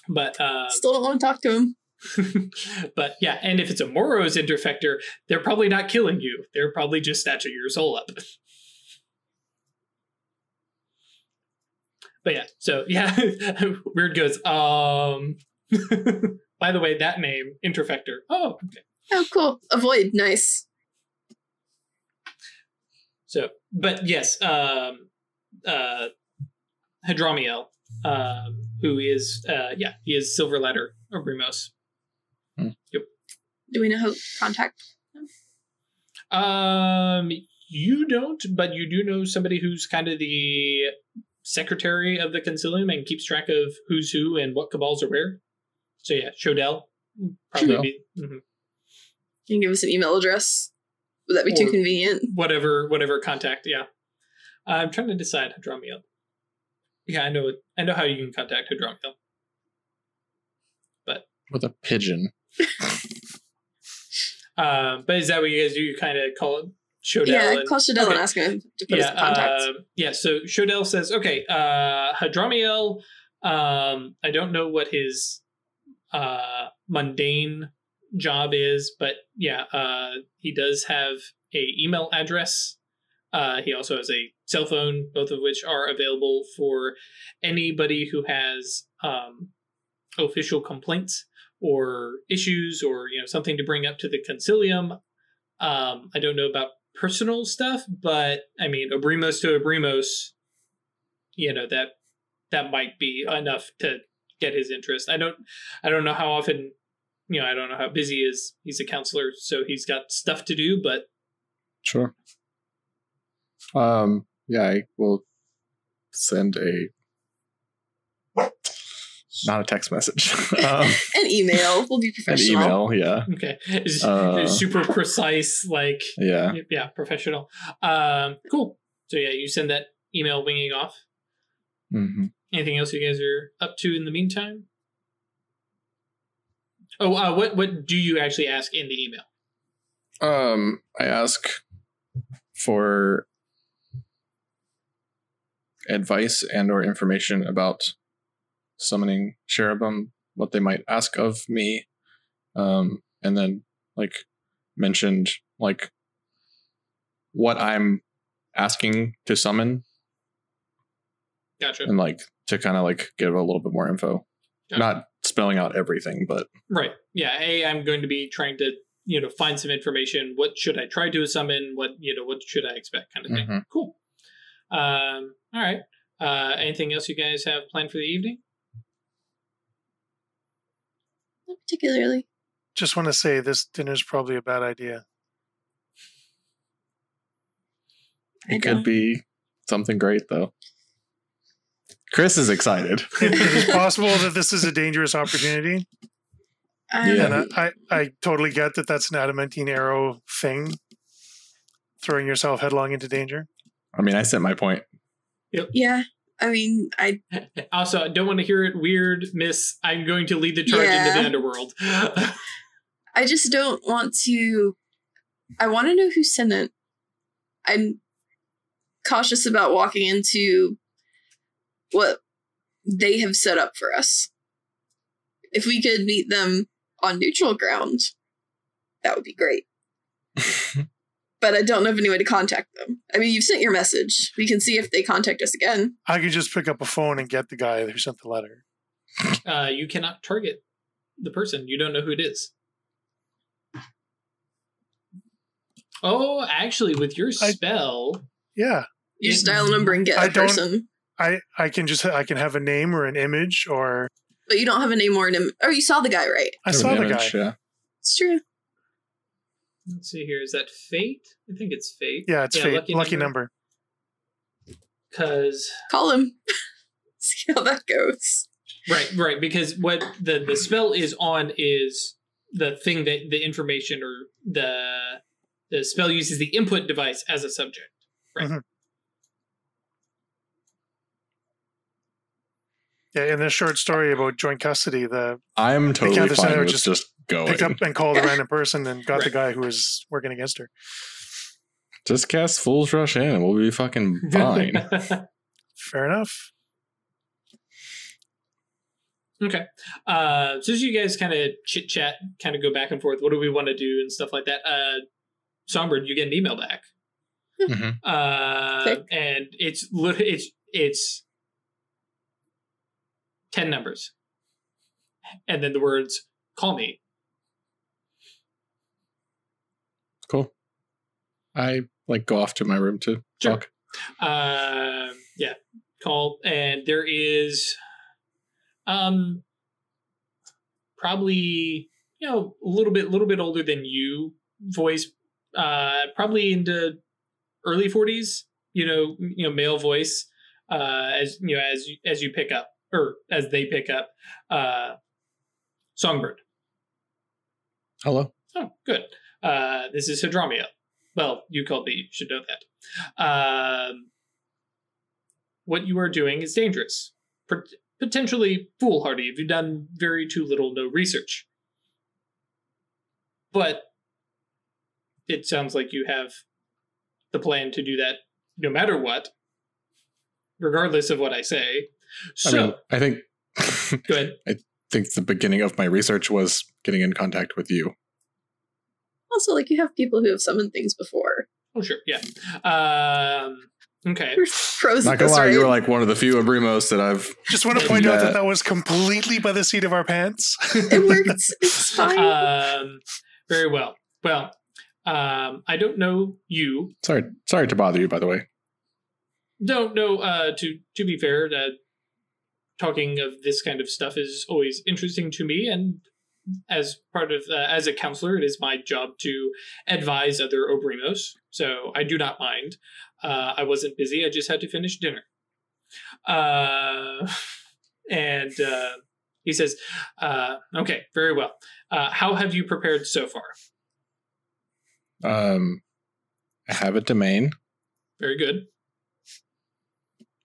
But uh, Still don't want to talk to him. but yeah, and if it's a Moros interfector, they're probably not killing you. They're probably just snatching your soul up. But yeah, so yeah, weird goes. Um, by the way, that name interfector. Oh, okay. Oh, cool. Avoid. Nice. So, but yes, um, uh, Hadramiel, um, who is, uh, yeah, he is Silver Ladder or Brimos. Do we know how to contact? Um, you don't, but you do know somebody who's kind of the secretary of the Consilium and keeps track of who's who and what cabals are where. So yeah, Shodell probably Shodell. be mhm. Can you give us an email address? Would that be too convenient? whatever whatever contact. Yeah, I'm trying to decide Hadramiel. Yeah, I know. I know how you can contact Hadramiel. But with a pigeon. Um, but is that what you guys do? You kind of call it Shodell? yeah, and- call Shadell okay. and ask him to put us in yeah, contact. uh, yeah. So Shodell says, okay, uh, Hadramiel. Um, I don't know what his uh, mundane job is, but yeah, uh, he does have a email address Uh, he also has a cell phone, both of which are available for anybody who has um, official complaints or issues or you know something to bring up to the concilium. Um, I don't know about personal stuff, but I mean, Obrimos to Obrimos, you know that that might be enough to get his interest. I don't, I don't know how often, you know, I don't know how busy he is. He's a counselor, so he's got stuff to do. But Sure. Um. Yeah, I will send a not a text message. um, An email will be an email. Yeah. okay, it's, Uh. it's super precise, like Yeah. yeah, professional. Um, cool. So yeah, you send that email winging off. hmm Anything else you guys are up to in the meantime? Oh, uh, what what do you actually ask in the email? Um, I ask for advice and or information about summoning cherubim, what they might ask of me, um, and then like mentioned like what I'm asking to summon, Gotcha. and like to kind of like give a little bit more info, not spelling out everything, but Right. Yeah. A, I'm going to be trying to, you know, find some information. What should I try to summon? What, you know, what should I expect kind of thing. Mhm. Cool. Um, all right. Uh, anything else you guys have planned for the evening? Not particularly. Just want to say this dinner's probably a bad idea. I it could don't- be something great though. Chris is excited. It, it is possible that this is a dangerous opportunity, Um, Yeah. and I, I, I totally get that that's an adamantine arrow thing, throwing yourself headlong into danger. I mean, I sent my point. yeah. I mean, I Also, don't want to hear it weird, Miss. I'm going to lead the charge into the underworld. I just don't want to. I want to know who sent it. I'm cautious about walking into what they have set up for us. If we could meet them on neutral ground, that would be great. but I don't know of any way to contact them. I mean, you've sent your message. We can see if they contact us again. I could just pick up a phone and get the guy who sent the letter. uh, you cannot target the person. You don't know who it is. Oh, actually, with your I- spell, Yeah, You just dial a number and get I a person. I, I can just I can have a name or an image or But you don't have a name or an Im- Oh, you saw the guy, right? I saw the guy. Yeah. It's true. Let's see here. Is that fate? I think it's fate. Yeah, it's fate. Lucky, number. Because Call him. see how that goes. right, right. Because what the the spell is on is the thing that the information or the the spell uses the input device as a subject. Right. Mm-hmm. Yeah, in the short story about joint custody, the I'm totally fine with just just, going. picked up and called a random person and got the guy who was working against her. Just cast Fool's Rush in and we'll be fucking fine. Fair enough. Okay. Uh, so as you guys kind of chit chat, kind of go back and forth, what do we want to do and stuff like that? Uh, Songbird, you get an email back, Mhm. uh, and it's it's it's ten numbers, and then the words "call me." Cool. I like go off to my room to Sure. talk. Uh, yeah, call, and there is, um, probably you know a little bit, little bit older than you, voice, uh, probably into early forties. You know, you know, male voice, uh, as you know, as you, as you pick up or as they pick up, uh, songbird. Hello. Oh, good. Uh, this is Hadramiel. Well, you called me. You should know that. Um, what you are doing is dangerous. Pot- potentially foolhardy if you've done very too little, no research. But it sounds like you have the plan to do that no matter what, regardless of what I say. So, I mean, I think go ahead. I think the beginning of my research was getting in contact with you. Also, like you have people who have summoned things before. Oh, sure. Yeah. Um, okay. Pros Not of gonna lie, right? you were like one of the few Obrimos that I've. Just want to point out that that was completely by the seat of our pants. it worked. It's fine. Um, very well. Well, um, I don't know you. Sorry, sorry to bother you. By the way, Don't know. Uh, to to be fair, that talking of this kind of stuff is always interesting to me, and as part of uh, as a counselor, it is my job to advise other Obrimos. So I do not mind. Uh, I wasn't busy. I just had to finish dinner. Uh, and uh, he says, uh, "Okay, very well. Uh, how have you prepared so far? um, I have a domain. Very good.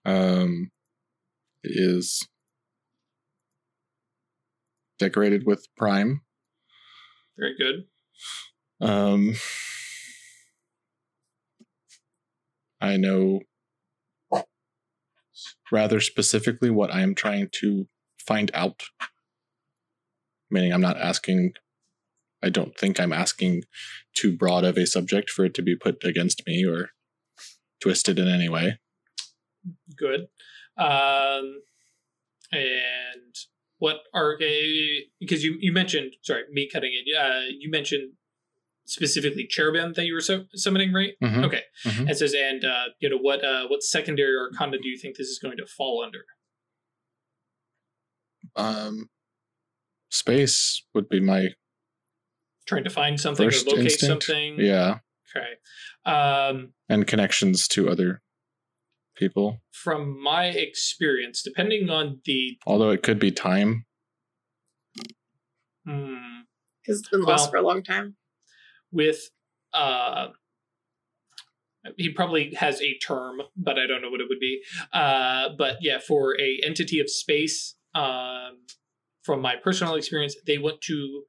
Um, is decorated with prime. Very good. Um, I know rather specifically what I am trying to find out. Meaning, I'm not asking, I don't think I'm asking too broad of a subject for it to be put against me or twisted in any way. good. Um, and what are uh, because you you mentioned sorry me cutting it. Uh, you mentioned specifically cherubim that you were su- summoning, right? Mhm. Okay. Mhm. It says, and uh, you know what uh, what secondary arcana do you think this is going to fall under? Um, space would be my Trying to find something or locate instinct? something. yeah, Okay. Um, and connections to other people. from my experience, depending on the Although it could be time. hmm, Because it's been lost well- for a long time. with uh he probably has a term but i don't know what it would be uh but yeah for a entity of space um from my personal experience they want to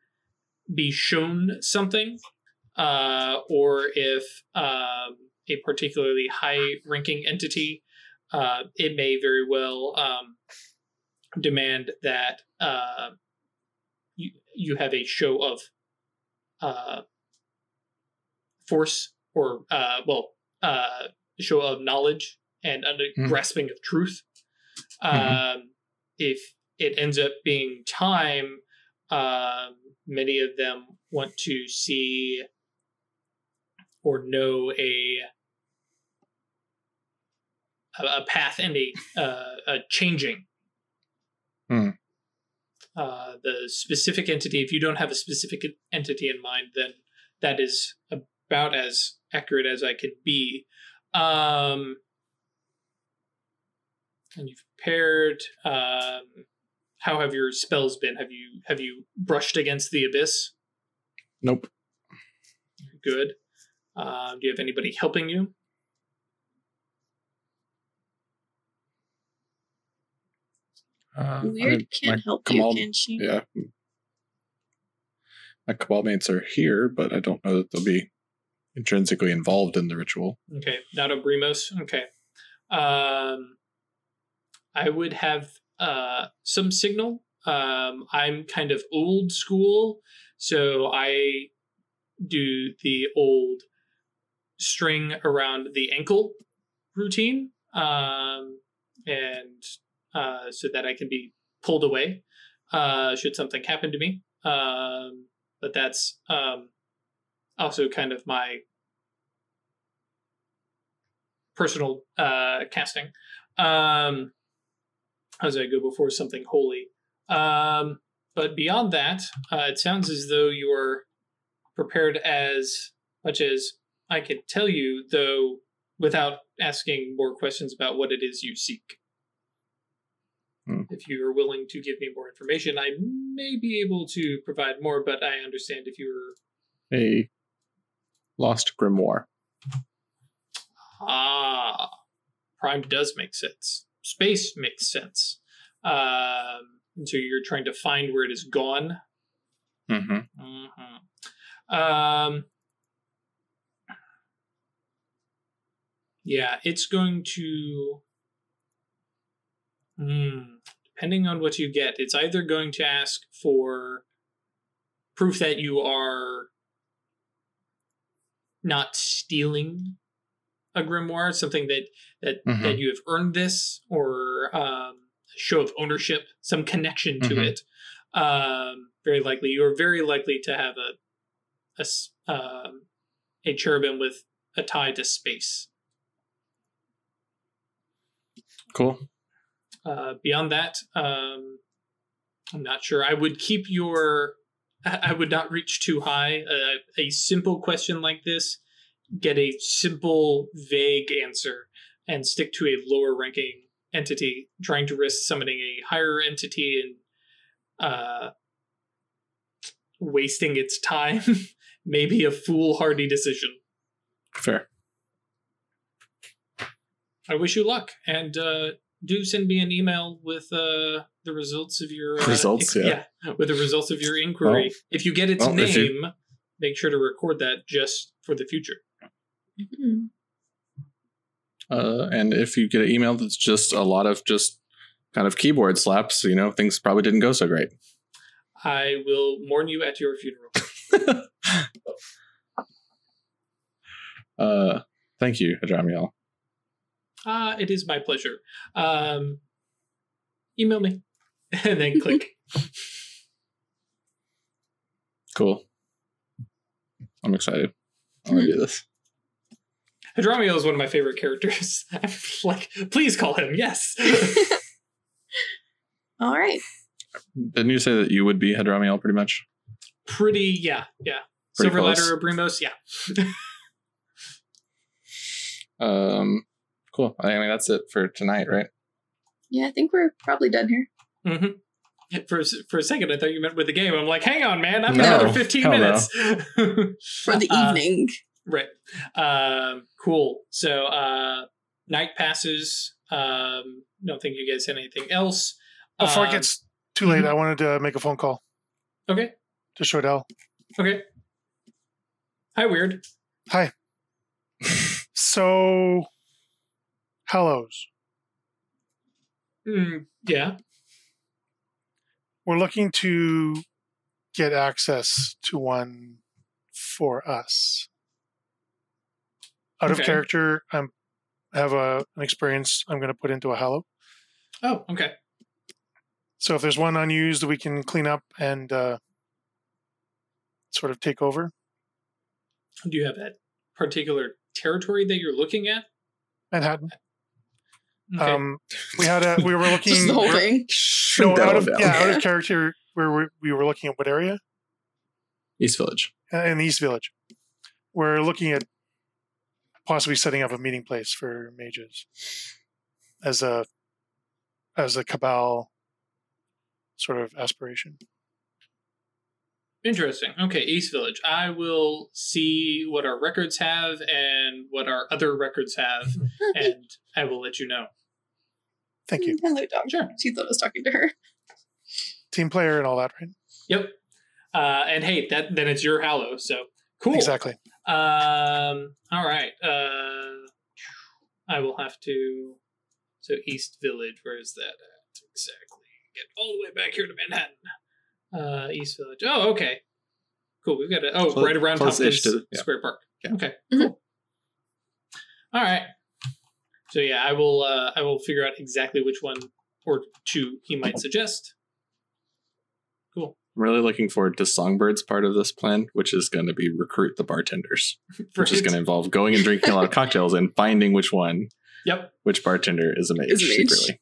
be shown something uh or if um a particularly high ranking entity uh it may very well um demand that uh you you have a show of uh force or uh well uh show of knowledge and under Hmm. grasping of truth um if it ends up being time um many of them want to see or know a a, path and a uh, a changing Hmm. uh, the specific entity if you don't have a specific entity in mind then that is about as accurate as I could be. Um, and you've prepared. Um, how have your spells been? Have you have you brushed against the abyss? Nope. Good. Um, do you have anybody helping you? Uh, Weird I- can't help Kamal- you, can she? Yeah. My cabal mates are here, but I don't know that they'll be intrinsically involved in the ritual. Okay, not Obrimos. Okay. Um, I would have uh, some signal. Um, I'm kind of old school, so I do the old string around the ankle routine, um, and uh, so that I can be pulled away uh, should something happen to me. Um, but that's um, also kind of my personal uh, casting. Um, as I go before something holy. Um, but beyond that, uh, it sounds as though you are prepared as much as I could tell you, though, without asking more questions about what it is you seek. Hmm. If you are willing to give me more information, I may be able to provide more, but I understand if you're A lost grimoire. Ah, Prime does make sense. Space makes sense. Um, and so you're trying to find where it is gone. Mm-hmm. hmm Um, yeah, it's going to. Hmm, depending on what you get, it's either going to ask for proof that you are not stealing a grimoire, something that that Mhm. that you have earned this, or um, show of ownership, some connection to Mhm. it. Um, very likely, you are very likely to have a um, a cherubim with a tie to space. Cool. Uh, beyond that, um, I'm not sure. I would keep your. I would not reach too high. Uh, a simple question like this, get a simple, vague answer, and stick to a lower ranking entity. Trying to risk summoning a higher entity and uh, wasting its time may be a foolhardy decision. Fair. I wish you luck, and uh, do send me an email with uh, the results of your uh, Results, yeah. with the results of your inquiry. if you get its well, name, you- make sure to record that just for the future. Mhm. Uh, and if you get an email that's just a lot of just kind of keyboard slaps, you know, things probably didn't go so great. I will mourn you at your funeral. uh, thank you, Hadramiel. Ah, it is my pleasure. Um, email me, and then click. Cool. I'm excited. I'm gonna do this. Hadramiel is one of my favorite characters. I'm like, please call him. Yes. All right. Didn't you say that you would be Hadramiel pretty much? Pretty. Yeah. Yeah. Pretty Silver close. Ladder Obrimos. Yeah. Um, cool. I mean, that's it for tonight, right? Yeah, I think we're probably done here. hmm For a s- for a second, I thought you meant with the game. I'm like, hang on, man, I've got No, another 15 hell no. minutes. For the Uh, evening. right. Um, cool. So uh, night passes. Um, don't think you guys had anything else. Before Um, it gets too late, I wanted to make a phone call okay. to Shordell. Okay. Hi, weird. Hi. So, Hallows. Mm, yeah. We're looking to get access to one for us. Out of character, I'm have a an experience I'm going to put into a Hallow. Oh, okay. So if there's one unused, we can clean up and uh, sort of take over. Do you have that particular territory that you're looking at? Manhattan. Okay. Um, we had a we were looking Just the whole we're- thing. no, out of yeah out of character where we, we were looking at what area East Village. Uh, in the East Village. We're looking at possibly setting up a meeting place for mages as a as a cabal sort of aspiration. Interesting. Okay, East Village. I will see what our records have and what our other records have, and I will let you know. Thank you. Hello, dog. Sure. She thought I was talking to her. Team player and all that, right? Yep. Uh, and hey, that then it's your Hallow. So cool. Exactly. Um. All right. Uh, I will have to. So East Village. Where is that at exactly? Get all the way back here to Manhattan. Uh, East Village. Oh, okay. Cool. We've got it. Oh, Close- right around close-ish Tompkins to the- yeah. Square Park. Yeah. Okay. Mhm. Cool. All right. So yeah, I will. Uh, I will figure out exactly which one or two he might suggest. Cool. I'm really looking forward to Songbird's part of this plan, which is going to be recruit the bartenders, which is going to involve going and drinking a lot of cocktails and finding which one, Yep. which bartender is a mage. Is a mage. secretly.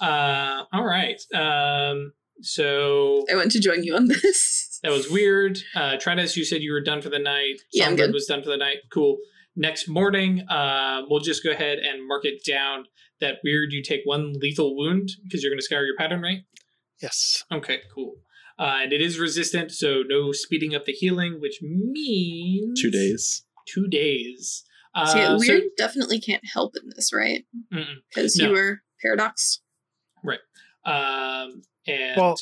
Uh, all right. Um, so I went to join you on this. that was weird. Uh, Trennis, you said you were done for the night. Yeah, I'm good. was done for the night. Cool. Next morning, uh, we'll just go ahead and mark it down. That weird, you take one lethal wound because you're going to scour your pattern, right? Yes. Okay, cool. Uh, and it is resistant, so no speeding up the healing, which means Two days. Two days. Uh, See, so- weird definitely can't help in this, right? Because No. you were paradox. Right. Um, and Well,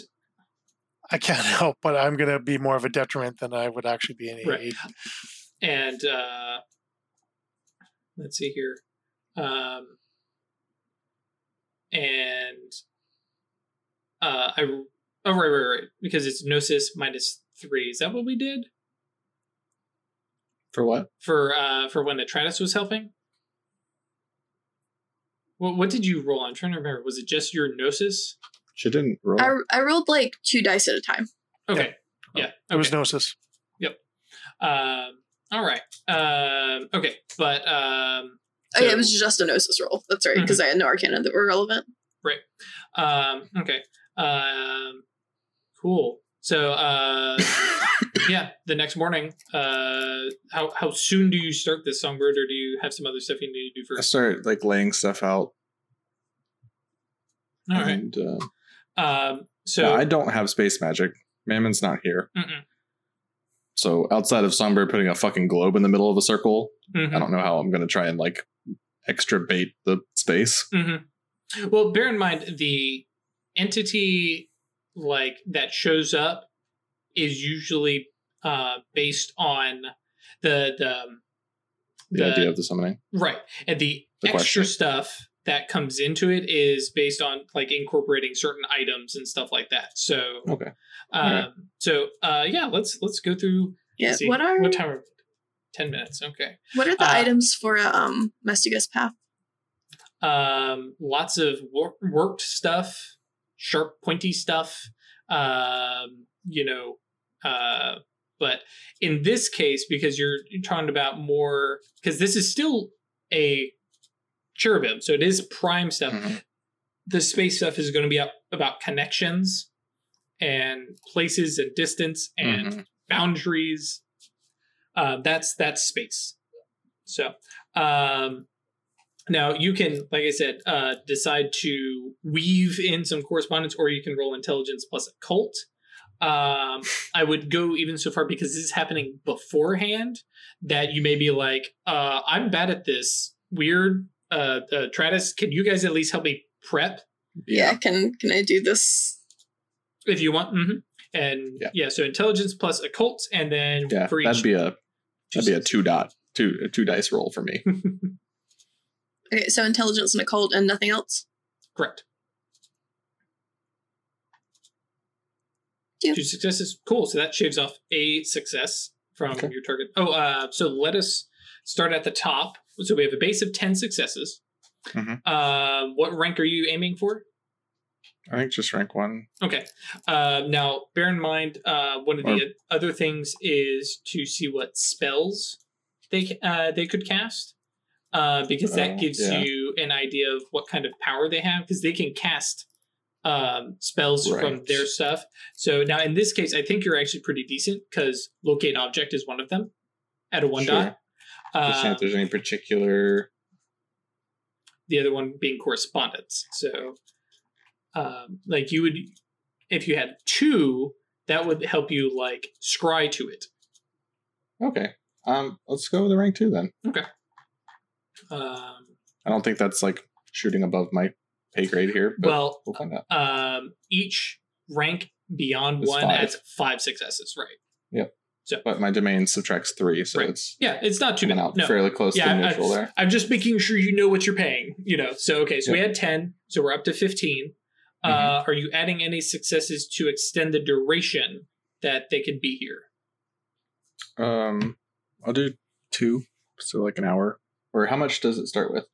I can't help, but I'm going to be more of a detriment than I would actually be any Right. aid. and uh let's see here um and uh i oh right right right because it's gnosis minus three is that what we did For what? for uh for when Atratus was helping? What what did you roll? I'm trying to remember. Was it just your gnosis? She didn't roll. I, I rolled like two dice at a time. Okay. Yeah. It was okay. Gnosis. Um. All right. Um. Okay. But um. oh yeah, it was just a gnosis roll. That's right, because I had no arcana that were relevant. Right. Um. Okay. Um. Cool. So. Uh. yeah. The next morning. Uh. How how soon do you start this songbird, or do you have some other stuff you need to do first? I first? start like laying stuff out. All right. And, uh, Um. So. no, I don't have space magic. Mammon's not here. mm-mm. So outside of Songbird putting a fucking globe in the middle of a circle, Mhm. I don't know how I'm going to try and like extra bait the space. hmm Well, bear in mind the entity like that shows up is usually uh, based on the the um, The, The- idea of the summoning. right, and the, The extra question. stuff that comes into it is based on like incorporating certain items and stuff like that. So, Okay. um, Alright. so uh, yeah, let's let's go through. Yeah. see, What are what time? Are? Ten minutes. Okay. what are the uh, items for a um Mastigos path? um, lots of wor- worked stuff, sharp, pointy stuff. Um, you know, uh, but in this case, because you're, you're talking about more, because this is still a cherubim, so it is prime stuff. Mhm. The space stuff is going to be up about connections and places and distance and Mhm. boundaries. Uh, that's that's space. So um, now you can, like I said, uh, decide to weave in some correspondence, or you can roll intelligence plus occult. Um, I would go even so far because this is happening beforehand that you may be like, uh, I'm bad at this. Weird. Uh, uh, Tratus, can you guys at least help me prep Yeah. Can can I do this? if you want? hmm And yeah. Yeah. so intelligence plus occult, and then Yeah, for each that'd be a that'd be a two dot two two dice roll for me. Okay, so intelligence and occult and nothing else. correct. Yeah. Two successes. Cool. So that shaves off a success from Okay. your target. Oh, uh, so let us start at the top. So we have a base of 10 successes. Mhm. Um, what rank are you aiming for? I think just rank one. Okay. Uh, now, bear in mind, uh, one of the other things is to see what spells they uh, they could cast, uh, because that Oh, gives yeah. you an idea of what kind of power they have. Because they can cast um, spells from their stuff. So now, in this case, I think you're actually pretty decent because locate object is one of them at a one Sure. dot. Uh, if there's any particular. the other one being correspondence. So, um, like you would, if you had two, that would help you like scry to it. Okay. Um. Let's go with the rank two then. Okay. Um, I don't think that's like shooting above my pay grade here, but well, we'll find out. um, each rank beyond Is one five. adds five successes, right? But my domain subtracts three, so Right. it's Yeah, it's not too bad. out No. fairly close Yeah, to I- neutral there. I'm just making sure you know what you're paying, you know. So okay, so we had 10, so we're up to 15. Mm-hmm. Uh, are you adding any successes to extend the duration that they can be here? Um, I'll do two, so like an hour. Or how much does it start with?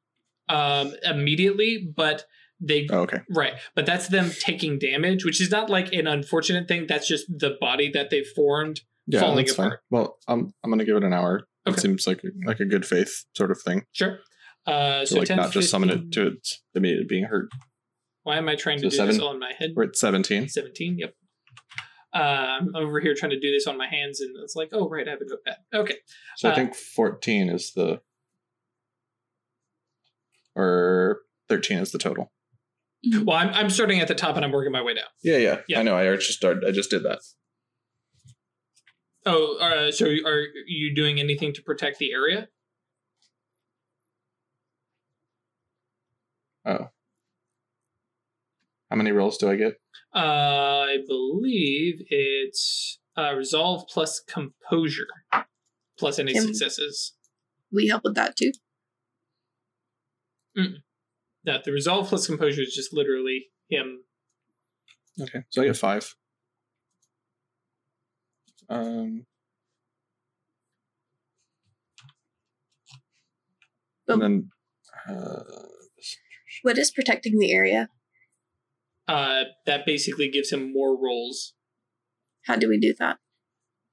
Um, immediately, but they Oh, okay. Right, but that's them taking damage, which is not like an unfortunate thing. That's just the body that they've formed. Yeah, Falling that's fine. Well, I'm I'm gonna give it an hour. Okay. It seems like like a good faith sort of thing. Sure. Uh, So, so like 10, not just summon 15 it to its immediate being hurt. Why am I trying to do seven? this all in my head? We're at seventeen. 17, yep. Uh, I'm over here trying to do this on my hands, and it's like, oh, right, I have a notepad. Okay. So Uh, I think fourteen is the or thirteen is the total. Well, I'm, I'm starting at the top and I'm working my way down. Yeah, yeah. Yeah. I know. I just started. I just did that. Oh, uh, so are you doing anything to protect the area? Oh. How many rolls do I get? Uh, I believe it's uh, resolve plus composure plus any Can- successes. We help with that too. No, the resolve plus composure is just literally him. Okay, so I get five. Um, And then uh, What is protecting the area? Uh, that basically gives him more rolls. How do we do that?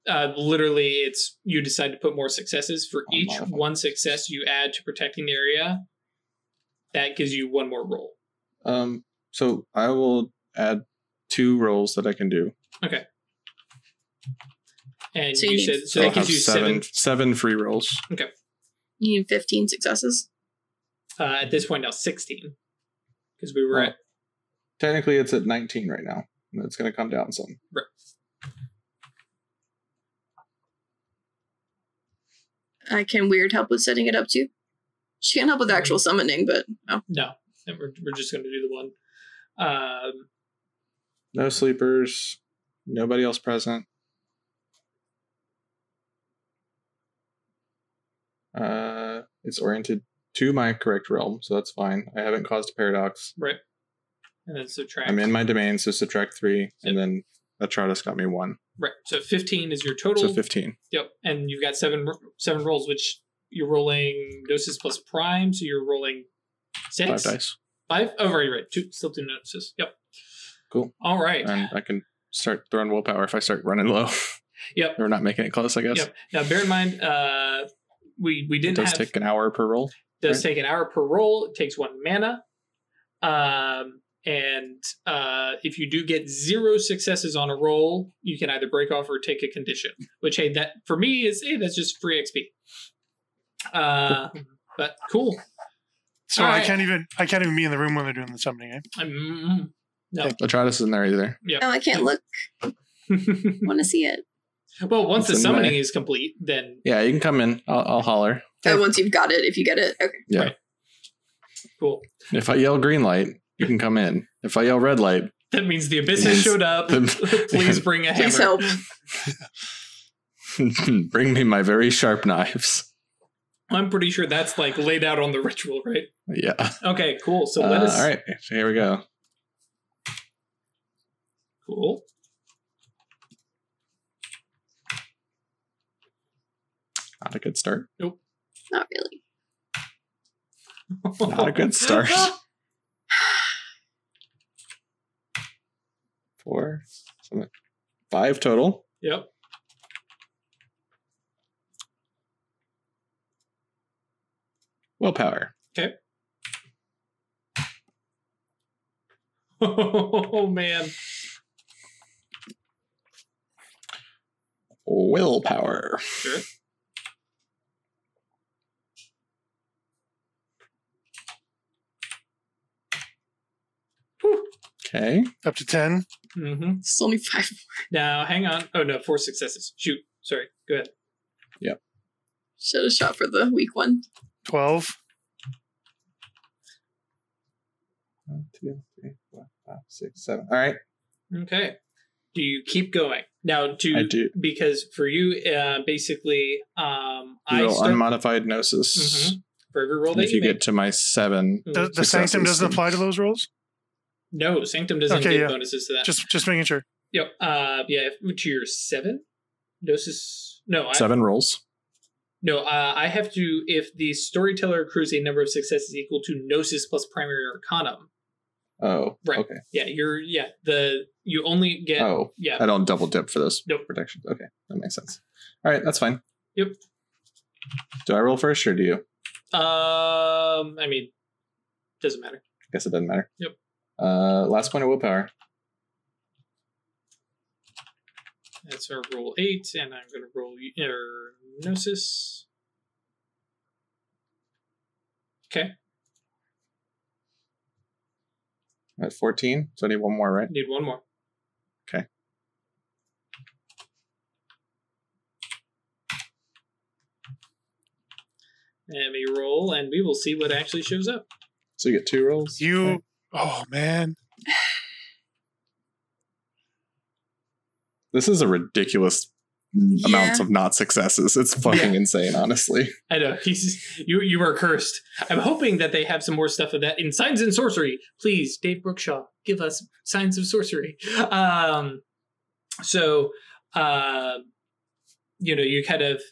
Uh, literally, it's you decide to put more successes for Oh, each modifier. one success you add to protecting the area. That gives you one more roll. um, so I will add two rolls that I can do. Okay. And So you you, need said so I'll that gives you seven, seven. seven free rolls. Okay. You need 15 successes. Uh, at this point now, sixteen, because we were at Technically, it's at 19 right now. and It's going to come down some. Right. I can weird help with setting it up too. She can't help with actual summoning, but oh. no. and We're we're just going to do the one. Um, No sleepers. Nobody else present. Uh, it's oriented to my correct realm, so that's fine. I haven't caused a paradox. right. And then subtract. I'm in my domain, so subtract three, and Yep. then Atratus got me one, right. So fifteen is your total. so 15. Yep, and you've got seven seven rolls, which you're rolling gnosis plus prime, so you're rolling six, Five dice. Five? Oh, right, right. Two, still two gnosis. Yep. Cool. All right. And I can start throwing willpower if I start running low. Yep. or not making it close, I guess. Yep. Now, bear in mind, uh, we we It didn't does have take an hour per roll. does right? take an hour per roll. It takes one mana. Um, and uh, if you do get zero successes on a roll, you can either break off or take a condition. Which hey, that for me is hey, that's just free XP. Uh, but cool. So All I right. can't even I can't even be in the room when they're doing the summoning. Eh? Um, no. Atratus isn't there either. oh, I can't look. Want to see it? Well, once the It's in summoning May. is complete, then Yeah, you can come in. I'll, I'll holler. Oh, once you've got it, if you get it, okay. Yeah. Right. cool. If I yell green light, you can come in. If I yell red light, That means the abyss has showed up. Please bring a Please hammer. help. bring me my very sharp knives. I'm pretty sure that's like laid out on the ritual, right? Yeah. Okay, cool. So let Uh, us. all right. So here we go. Cool. Not a good start. Nope. Not really. Not a good start. Four, seven, five total. Yep. Willpower. Okay. Oh man. Willpower. Sure. Okay. Up to ten. Mm-hmm. It's only five. Now, hang on. Oh no, four successes. Shoot. Sorry. Go ahead. Yep. Should have shot for the weak one. Twelve. One, two, three, four, five, six, seven. All right. Okay. Do you keep going now? To I do. because for you, uh, basically, um, I You roll start unmodified gnosis. Mhm. for every roll that if you, you make. get to my seven. The, the sanctum doesn't apply to those rolls. No, sanctum doesn't Okay, give yeah. bonuses to that. Just just making sure. Yep. Uh, yeah. Which you're seven. Gnosis. No, I, seven rolls. No, uh, I have to. If the storyteller accrues a number of successes equal to gnosis plus primary arcanum. Oh, Right. okay. Yeah, you're. Yeah, the you only get. Oh, Yeah. I don't double dip for those Nope. protections. Okay, that makes sense. All right, that's fine. Yep. Do I roll first or do you? Um, I mean, doesn't matter. I guess it doesn't matter. Yep. Uh, last point of willpower. That's our roll eight, and I'm going to roll er, gnosis. Okay, at 14, so I need one more, right? need one more. Okay. Let me roll, and we will see what actually shows up. So you get two rolls. You. Okay. Oh man. This is a ridiculous amounts of not successes. It's fucking insane, honestly. I know he's you. You are cursed. I'm hoping that they have some more stuff of that in Signs and Sorcery. Please, Dave Brookshaw, give us Signs of Sorcery. Um, so, uh, you know, you kind of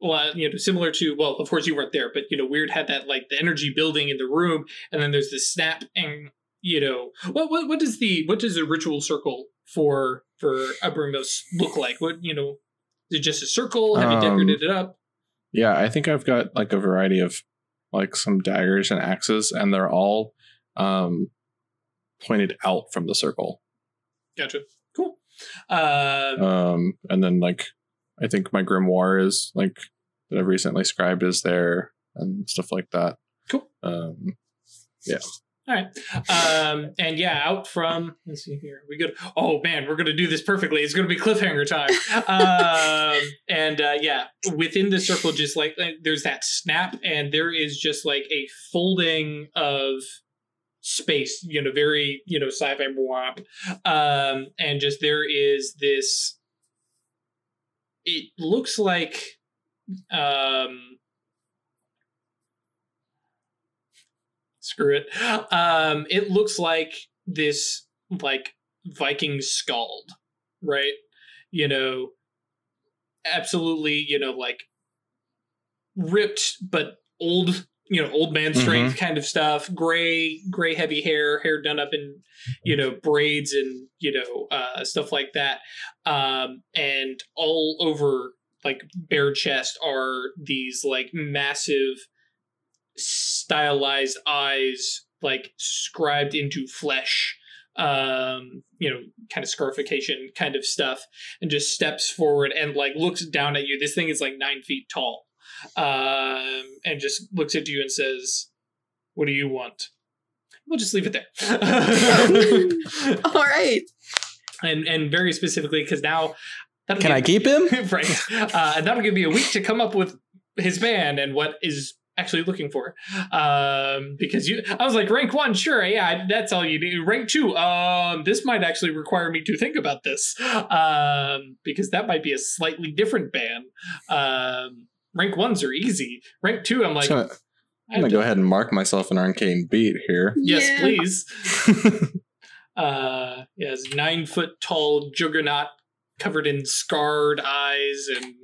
well, you know, similar to well, of course you weren't there, but you know, Weird had that like the energy building in the room, and then there's this snap, and you know, what what what does the what does a ritual circle for for Obrimos look like? What you know, is it just a circle? Have you Um, decorated it up? Yeah, I think I've got like a variety of like some daggers and axes, and they're all um pointed out from the circle. Gotcha. Cool. Uh, Um, and then like I think my grimoire is like that I've recently scribed is there and stuff like that. Cool. Um, yeah. All right. Um, and yeah, out from let's see here. We good. Oh man, we're gonna do this perfectly. It's gonna be cliffhanger time. um, and uh, yeah, within the circle, just like, like there's that snap, and there is just like a folding of space. You know, very you know sci-fi womp. Um, and just there is this. It looks like, um, screw it. Um, it looks like this like Viking skald, right? You know, absolutely, you know, like ripped but old, you know, old man strength kind of stuff. Gray, gray, heavy hair, hair done up in, you know, braids and you know, uh, stuff like that. Um, and all over like bare chest are these like massive stylized eyes like scribed into flesh um you know kind of scarification kind of stuff and just steps forward and like looks down at you this thing is like nine feet tall um and just looks at you and says what do you want we'll just leave it there All right. and and very specifically because now that'll Can I keep him? right. Uh, and that'll give me a week to come up with his band and what is actually looking for. Um, because you, I was like, rank one, sure, yeah, that's all you need. Rank two, um, this might actually require me to think about this, um, because that might be a slightly different band. Um, rank ones are easy. Rank two, I'm like, so I I'm gonna to- go ahead and mark myself an arcane beat here. yes, Yeah. please. Uh, yes, nine foot tall juggernaut covered in scarred eyes and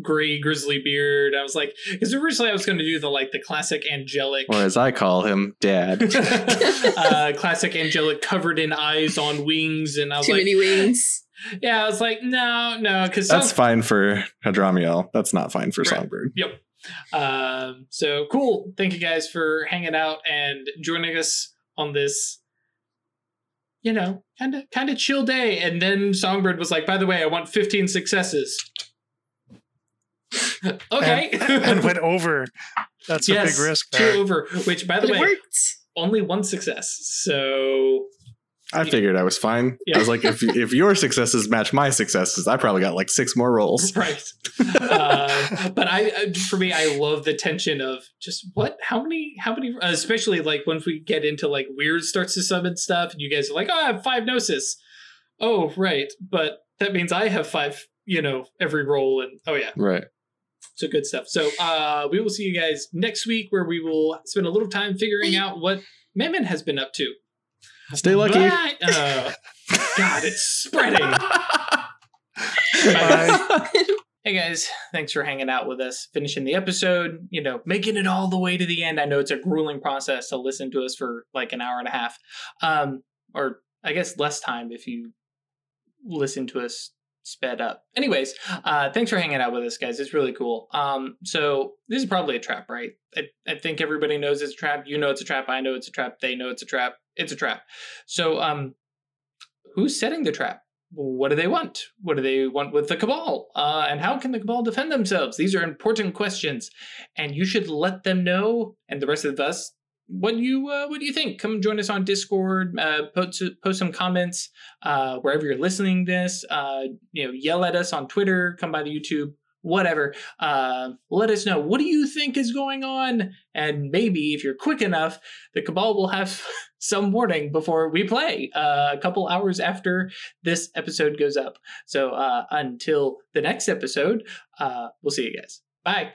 gray grizzly beard. I was like, because originally I was going to do the like the classic angelic, or as I call him, Dad. uh, classic angelic covered in eyes on wings, and I was Too like, many wings. Yeah, I was like, no, no, because That's fine for Hadramiel. That's not fine for Right. Songbird. Yep. Um, so cool. Thank you guys for hanging out and joining us on this, you know, kind of kind of chill day. And then Songbird was like, "By the way, I want 15 successes." okay. And, and went over. That's a big risk two over. Which, by the it way, worked. only one success. So I figured I was fine. Yeah. I was like, if if your successes match my successes, I probably got like six more rolls. right. uh, but I, I- for me, I love the tension of just what, how many, how many, especially like once we get into like weird starts to summon stuff, and you guys are like, oh, I have five gnosis. Oh, right, but that means I have five, you know, every roll, and oh yeah, Right. so good stuff. So uh, we will see you guys next week, where we will spend a little time figuring out what Memon has been up to. Stay lucky. Bye. Uh, God, it's spreading. Bye. Hey guys, thanks for hanging out with us, finishing the episode, you know, making it all the way to the end. I know it's a grueling process to listen to us for like an hour and a half. Um, or I guess less time if you listen to us sped up. Anyways, uh, thanks for hanging out with us, guys. It's really cool. Um, so this is probably a trap, right? I, I think everybody knows it's a trap. You know it's a trap. I know it's a trap. They know it's a trap. It's a trap. So, um, who's setting the trap? what do they want? What do they want with the Cabal? Uh, and how can the Cabal defend themselves? These are important questions, and you should let them know, and the rest of us, what you uh, what do you think? Come join us on Discord. Uh, post post some comments uh, wherever you're listening. This, uh, you know, yell at us on Twitter. Come by the YouTube. Whatever. Uh, let us know. What do you think is going on? And maybe if you're quick enough, the Cabal will have some warning before we play. Uh, a couple hours after this episode goes up. So until the next episode, we'll see you guys. Bye.